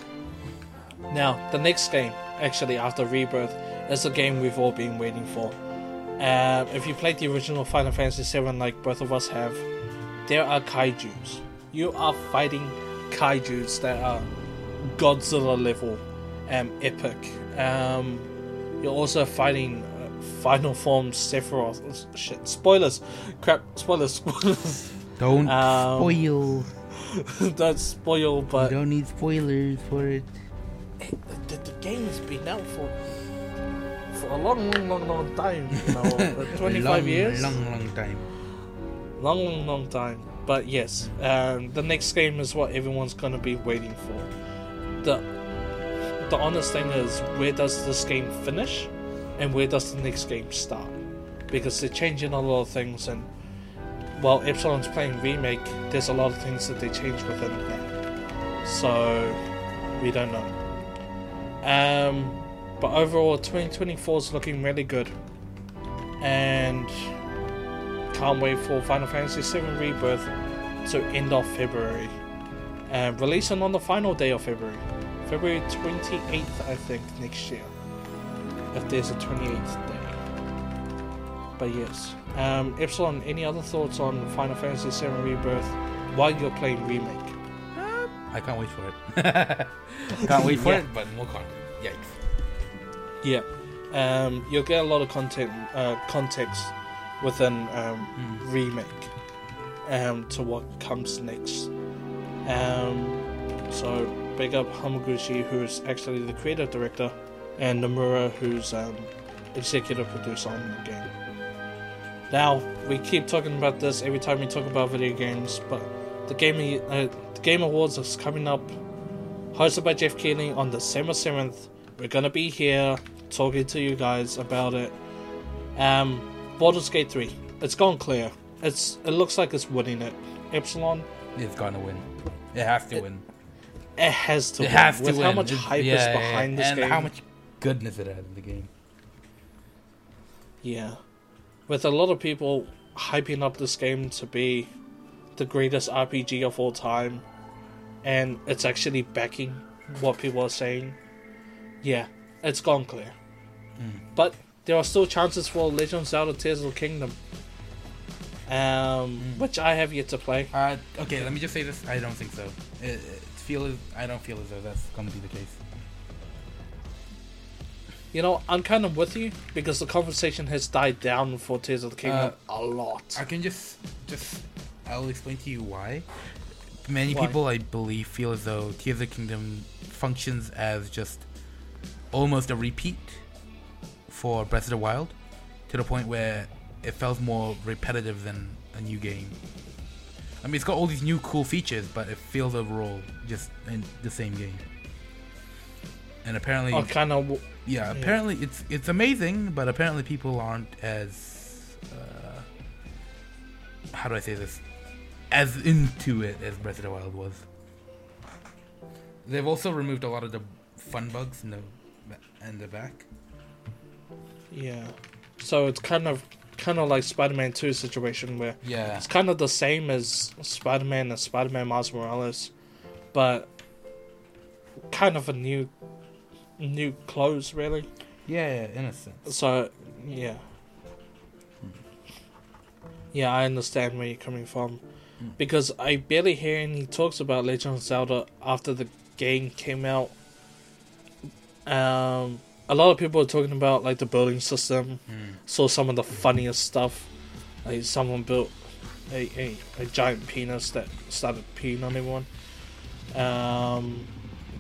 now, the next game, actually, after Rebirth, is a game we've all been waiting for. Uh, if you played the original Final Fantasy VII like both of us have, there are kaijus. You are fighting kaijus that are Godzilla level um, epic. Um, you're also fighting Final Form Sephiroth. Shit, spoilers. Crap, spoilers. spoilers. Don't Um, spoil. Don't spoil, but You don't need spoilers for it. the, the game's been out for for a long, long, long, long time. You know, uh, 25 long, years. Long, long time. long, long, long time. But yes, um, the next game is what everyone's gonna be waiting for. The the honest thing is, where does this game finish, and where does the next game start? Because they're changing a lot of things, and while Epsilon's playing remake, there's a lot of things that they change within that. So we don't know. Um, but overall, 2024 is looking really good, and can't wait for Final Fantasy VII Rebirth to end of February. And releasing on the final day of February. February 28th, I think, next year. If there's a 28th day. But yes. Um, Epsilon, any other thoughts on Final Fantasy VII Rebirth while you're playing Remake? I can't wait for it. can't wait for Yeah. it, but more content. Yikes. Yeah. Um, you'll get a lot of content, uh, context within um, remake um, to what comes next. Um, so big up Hamaguchi, who's actually the creative director, and Nomura, who's um, executive producer on the game. Now we keep talking about this every time we talk about video games, but the game uh, the Game Awards is coming up, hosted by Geoff Keighley on December seventh. We're gonna be here talking to you guys about it. Um, Baldur's Gate three, it's gone clear. It's it looks like it's winning it. Epsilon, It's gonna win. It have to win. it has to. It win. to With win. how much hype yeah, is behind yeah. this and game. how much goodness it has in the game. Yeah. With a lot of people hyping up this game to be the greatest RPG of all time, and it's actually backing what people are saying, yeah, it's gone clear. But there are still chances for Legend of Zelda Tears of the Kingdom, um, which I have yet to play. Uh, okay, let me just say this. I don't think so. It, it feel as, I don't feel as though that's gonna be the case. You know, I'm kind of with you because the conversation has died down for Tears of the Kingdom uh, a lot. I can just, just, I'll explain to you why. Many Why? people, I believe, feel as though Tears of the Kingdom functions as just almost a repeat for Breath of the Wild, to the point where it felt more repetitive than a new game. I mean, it's got all these new cool features, but it feels overall just in the same game. And apparently, Oh, kind of. Yeah, apparently it's it's amazing, but apparently people aren't as uh, how do I say this as into it as Breath of the Wild was. They've also removed a lot of the fun bugs in the in the back. Yeah. So it's kind of kind of like Spider-Man 2 situation where Yeah, it's kind of the same as Spider-Man and Spider-Man Miles Morales, but kind of a new new clothes really. yeah, in a sense. So yeah. Yeah, I understand where you're coming from. Because I barely hear any talks about Legend of Zelda after the game came out. Um, a lot of people are talking about like the building system. Saw some of the funniest stuff. Like someone built a, a, a giant penis that started peeing on everyone. Um,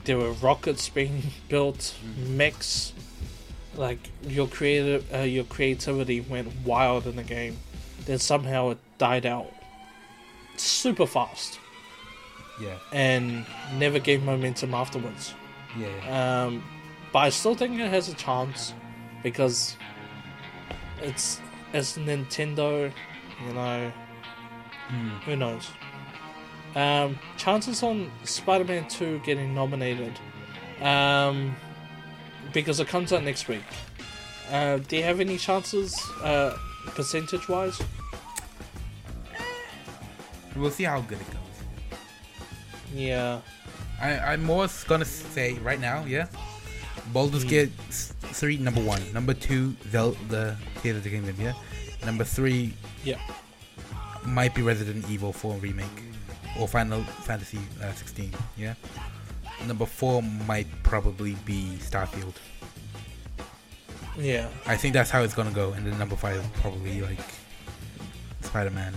there were rockets being built, mechs. Like your creative, uh, your creativity went wild in the game. Then somehow it died out super fast Yeah, and never gained momentum afterwards. yeah. Um, but I still think it has a chance because it's it's Nintendo, you know. Who knows? Um, chances on Spider-Man Two getting nominated, um, because it comes out next week. Uh, do you have any chances, uh, percentage-wise? We'll see how good it goes. Yeah. I, I'm more gonna say right now, yeah. Baldur's Gate s- 3, number one. Number two, Zelda Tears of the Kingdom, yeah. Number three Yeah. might be Resident Evil 4 remake or Final Fantasy uh, 16, yeah. Number four might probably be Starfield. Yeah. I think that's how it's gonna go, and then number five probably like Spider-Man.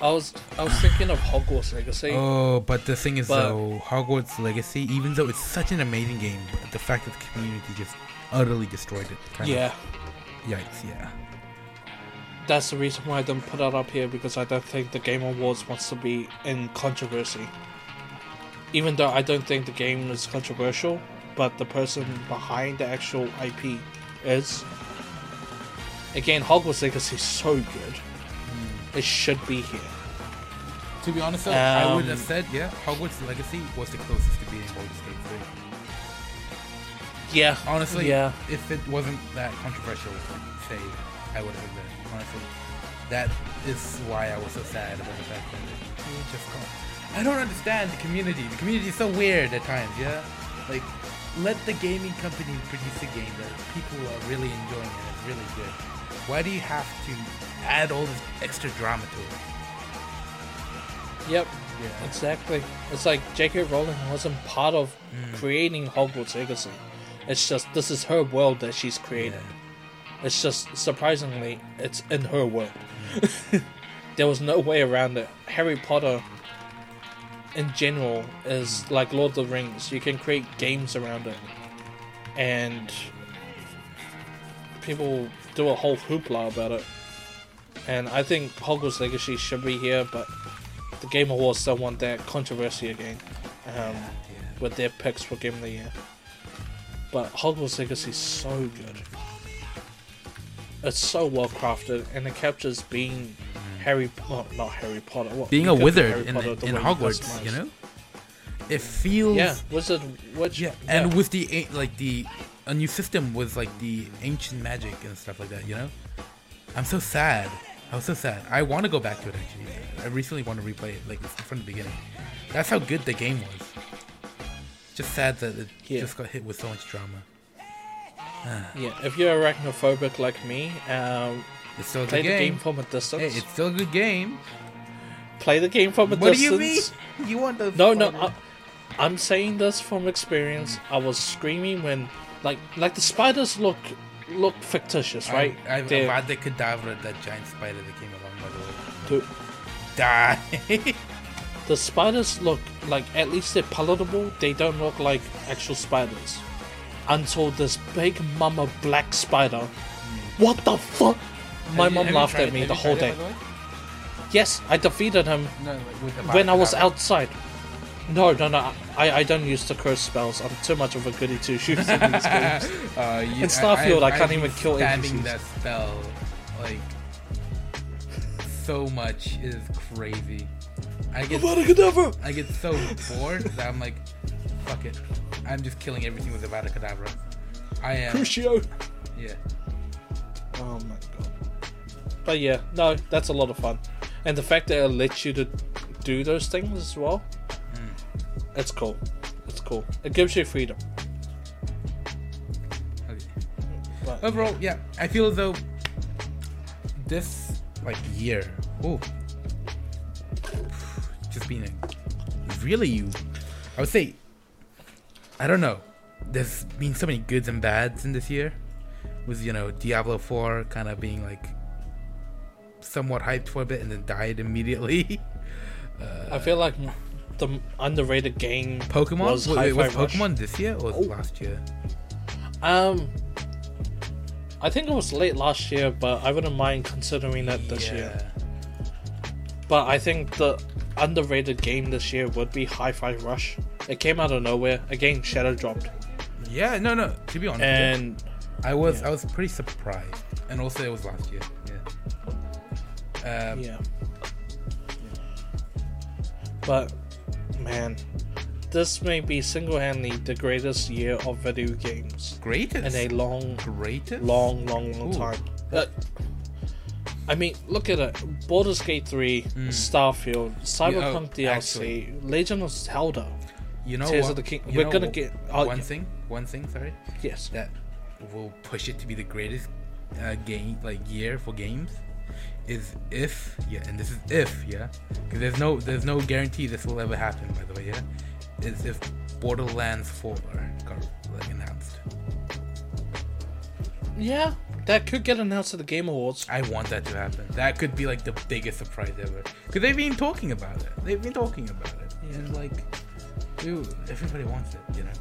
I was I was thinking of Hogwarts Legacy. Oh, but the thing is, But- though, Hogwarts Legacy, even though it's such an amazing game, the fact that the community just utterly destroyed it. Kind yeah. Of, yikes, yeah. That's the reason why I don't put that up here because I don't think the Game Awards wants to be in controversy. Even though I don't think the game is controversial, but the person behind the actual IP is. Again, Hogwarts Legacy is so good. It should be here. To be honest, though, I would Um, have said, yeah, Hogwarts Legacy was the closest to being Baldur's Gate 3. Yeah, Honestly, yeah, if it wasn't that controversial, say, I would have been there. Honestly, that is why I was so sad about the fact that it just got. I don't understand the community. The community is so weird at times. Yeah, like let the gaming company produce a game that people are really enjoying and it's really good. Why do you have to add all this extra drama to it? yep, Yeah. exactly. It's like J.K. Rowling wasn't part of Mm. creating Hogwarts Legacy. It's just this is her world that she's created. It's just surprisingly, it's in her world. there was no way around it. Harry Potter, in general, is like Lord of the Rings. You can create games around it, and people do a whole hoopla about it. And I think Hogwarts Legacy should be here, but the Game Awards don't want that controversy again um, with their picks for Game of the Year. But Hogwarts Legacy is so good. It's so well crafted, and it captures being Harry, well, not Harry Potter, what, Being a wizard in, Potter in Hogwarts, you know, it feels Yeah, wizard, which Yeah, and with the like the a new system with like the ancient magic and stuff like that, you know. I'm so sad. I was so sad. I want to go back to it actually. I recently want to replay it like from the beginning. That's how good the game was. Just sad that it Yeah. just got hit with so much drama. Yeah, if you're arachnophobic like me, um, It's still a play good the game game. from a distance. Hey, it's still a good game. play the game from a distance. What do you mean? You want the No, no, I, I'm saying this from experience. I was screaming when, like, like the spiders look look fictitious, right? I, I'm glad they cadaver that giant spider that came along by the way. Dude, Die. the spiders look like at least they're palatable. They don't look like actual spiders. Until this big mama black spider. What the fuck? My Have mom you laughed at me the whole day. the? Yes, I defeated him No, like when I was Abracadabra. outside. No, no, no. I, I don't use the curse spells. I'm too much of a goody two shoes in these games. Uh, you, In Starfield, I can't I've even kill NPCs. that spell, like so much is crazy. I get I get so bored that I'm like, fuck it. I'm just killing everything with Avada Kedavra. I am. Crucio. Yeah. Oh my god. But yeah, no, that's a lot of fun. And the fact that it lets you to do those things as well, hmm. it's cool. It's cool. It gives you freedom. Okay. But, Overall, yeah, I feel as though this like year, oh, just being a really, you I would say, I don't know. There's been so many goods and bads in this year, with you know Diablo Four kind of being like somewhat hyped for a bit and then died immediately. I feel like the underrated game Pokemon was wait, was Hi-Fi Rush. Pokemon this year or Oh. last year? Um, I think it was late last year, but I wouldn't mind considering that this year. But I think the underrated game this year would be Hi-Fi Rush. It came out of nowhere. Again, Shadow dropped, Yeah, no, no. To be honest, and I was Yeah. I was pretty surprised, and also it was last year. Yeah. Um, yeah. But man, this may be single-handedly the greatest year of video games Greatest. in a long, greatest. long, long, long Ooh. time. Uh, I mean, look at it: Baldur's Gate 3, Starfield, Cyberpunk Yeah, oh, DLC, actually. Legend of Zelda. You know Tears what? of the King- we're know gonna get- oh, one yeah. thing. One thing. Sorry. Yes. That will push it to be the greatest uh, game like year for games is if yeah, and this is if yeah, because there's no there's no guarantee this will ever happen. By the way, yeah, is if Borderlands 4 got like announced. Yeah, that could get announced at the Game Awards. I want that to happen. That could be like the biggest surprise ever. Because they've been talking about it. They've been talking about it. And like, dude, everybody wants it, you know?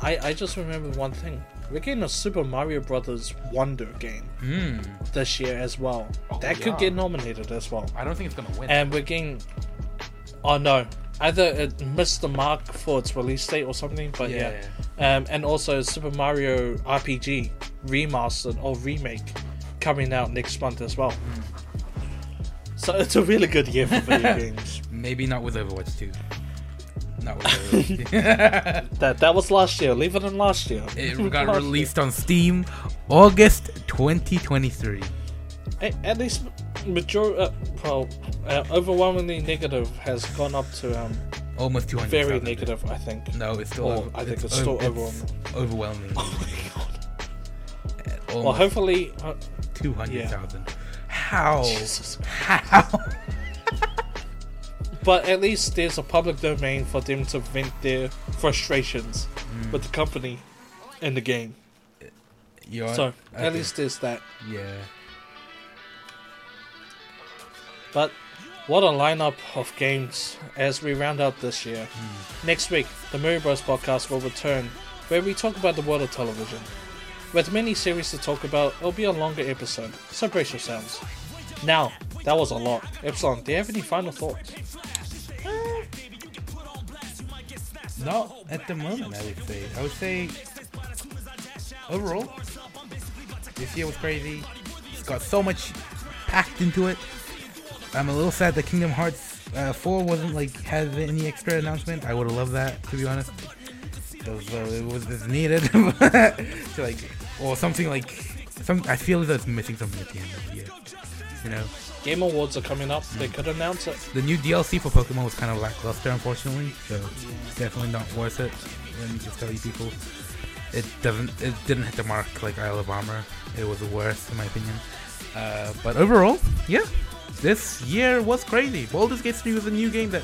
I, I just remember one thing. We're getting a Super Mario Brothers Wonder game Hmm. this year as well. that yeah. could get nominated as well. I don't think it's gonna win. And we're getting. Oh no. Either it missed the mark for its release date or something, but yeah. Um, and also Super Mario RPG remastered or remake coming out next month as well. So it's a really good year for video games. Maybe not with Overwatch 2. Not with Overwatch 2. That that was last year. Leave it in last year. it got Last released on Steam August 2023. year. A- At least major, uh, well, uh, overwhelmingly negative has gone up to um Almost 200. very negative. I think. No, it's still. Over- I think it's still overwhelming. Oh my god. Well, hopefully. Uh, 200,000. How? Jesus. How? But at least there's a public domain for them to vent their frustrations Hmm. with the company and the game. You So okay. at least there's that. Yeah. But what a lineup of games as we round out this year. Next week, the Movie Bros podcast will return, where we talk about the world of television. With many series to talk about, it'll be a longer episode, so brace yourselves. Now, that was a lot. Epsilon, do you have any final thoughts? Not at the moment, I would say. I would say overall, this year was crazy. It's got so much packed into it. I'm a little sad that Kingdom Hearts uh, 4 wasn't like has any extra announcement. I would have loved that, to be honest. It was, uh, it was it's needed like, or something like some. I feel it's missing something at the end of the year. You know, Game Awards are coming up, they could announce it. the new DLC for Pokemon was kind of lackluster, unfortunately. So definitely not worth it. Let me just tell you, people, it doesn't, it didn't hit the mark like Isle of Armor. It was the worst, in my opinion. Uh, but overall, yeah, this year was crazy. Baldur's Gate 3 was a new game that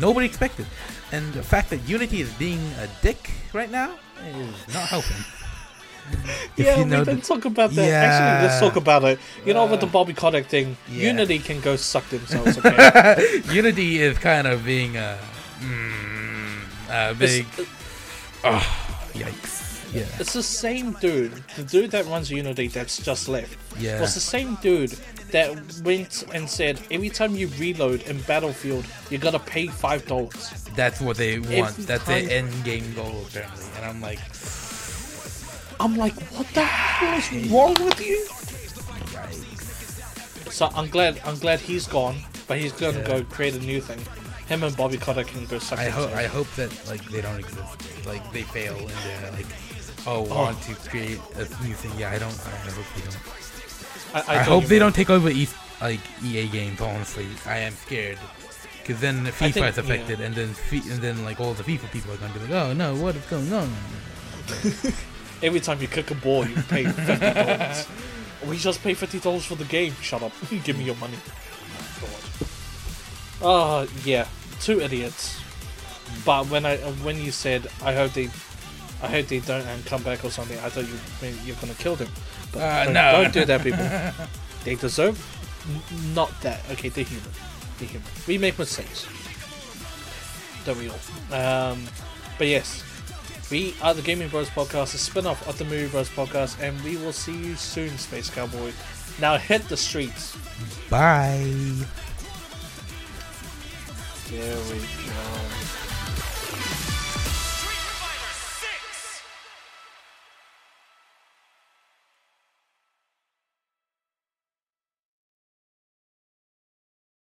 nobody expected, and the fact that Unity is being a dick right now is not helping. If yeah, you we know didn't the- talk about that. Actually, let's talk about it. You know, with the Bobby Kotick thing, Yeah. Unity can go suck themselves. Okay, Unity is kind of being a, mm, a big. it's, Oh, yikes. Yeah. it's the same dude, the dude that runs Unity that's just left. Yeah. was the same dude that went and said every time you reload in Battlefield, you gotta pay five dollars. That's what they want. Every That's time- their end game goal, apparently. And I'm like, I'm like, what the hell is wrong with you? yikes. So I'm glad I'm glad he's gone, but he's gonna Yeah. go create a new thing. Him and Bobby Kotick can go suck I hope. I hope that like they don't exist. Like they fail and they're like, oh, oh. want to create a new thing. Yeah, I don't. I hope they don't. I, I, thought hope they meant- don't take over E like EA games. Honestly, I am scared. Because then the FIFA think- is affected, and then Fi- and then like all the FIFA people are going to be like, "Oh no, what is going on?" Every time you kick a ball, you pay fifty dollars. we just pay fifty dollars for the game. Shut up. Give me your money. God. Oh yeah, two idiots. But when I when you said I hope they, I hope they don't and come back or something, I thought you you're gonna kill them. But Uh, don't, no. don't do that, people. they deserve n- not that. Okay, they're human. They're human. We make mistakes. Don't we all? Um, but yes, we are the Gaming Bros podcast, a spin-off of the Movie Bros podcast, and we will see you soon, Space Cowboy. Now hit the streets. Bye. There we go.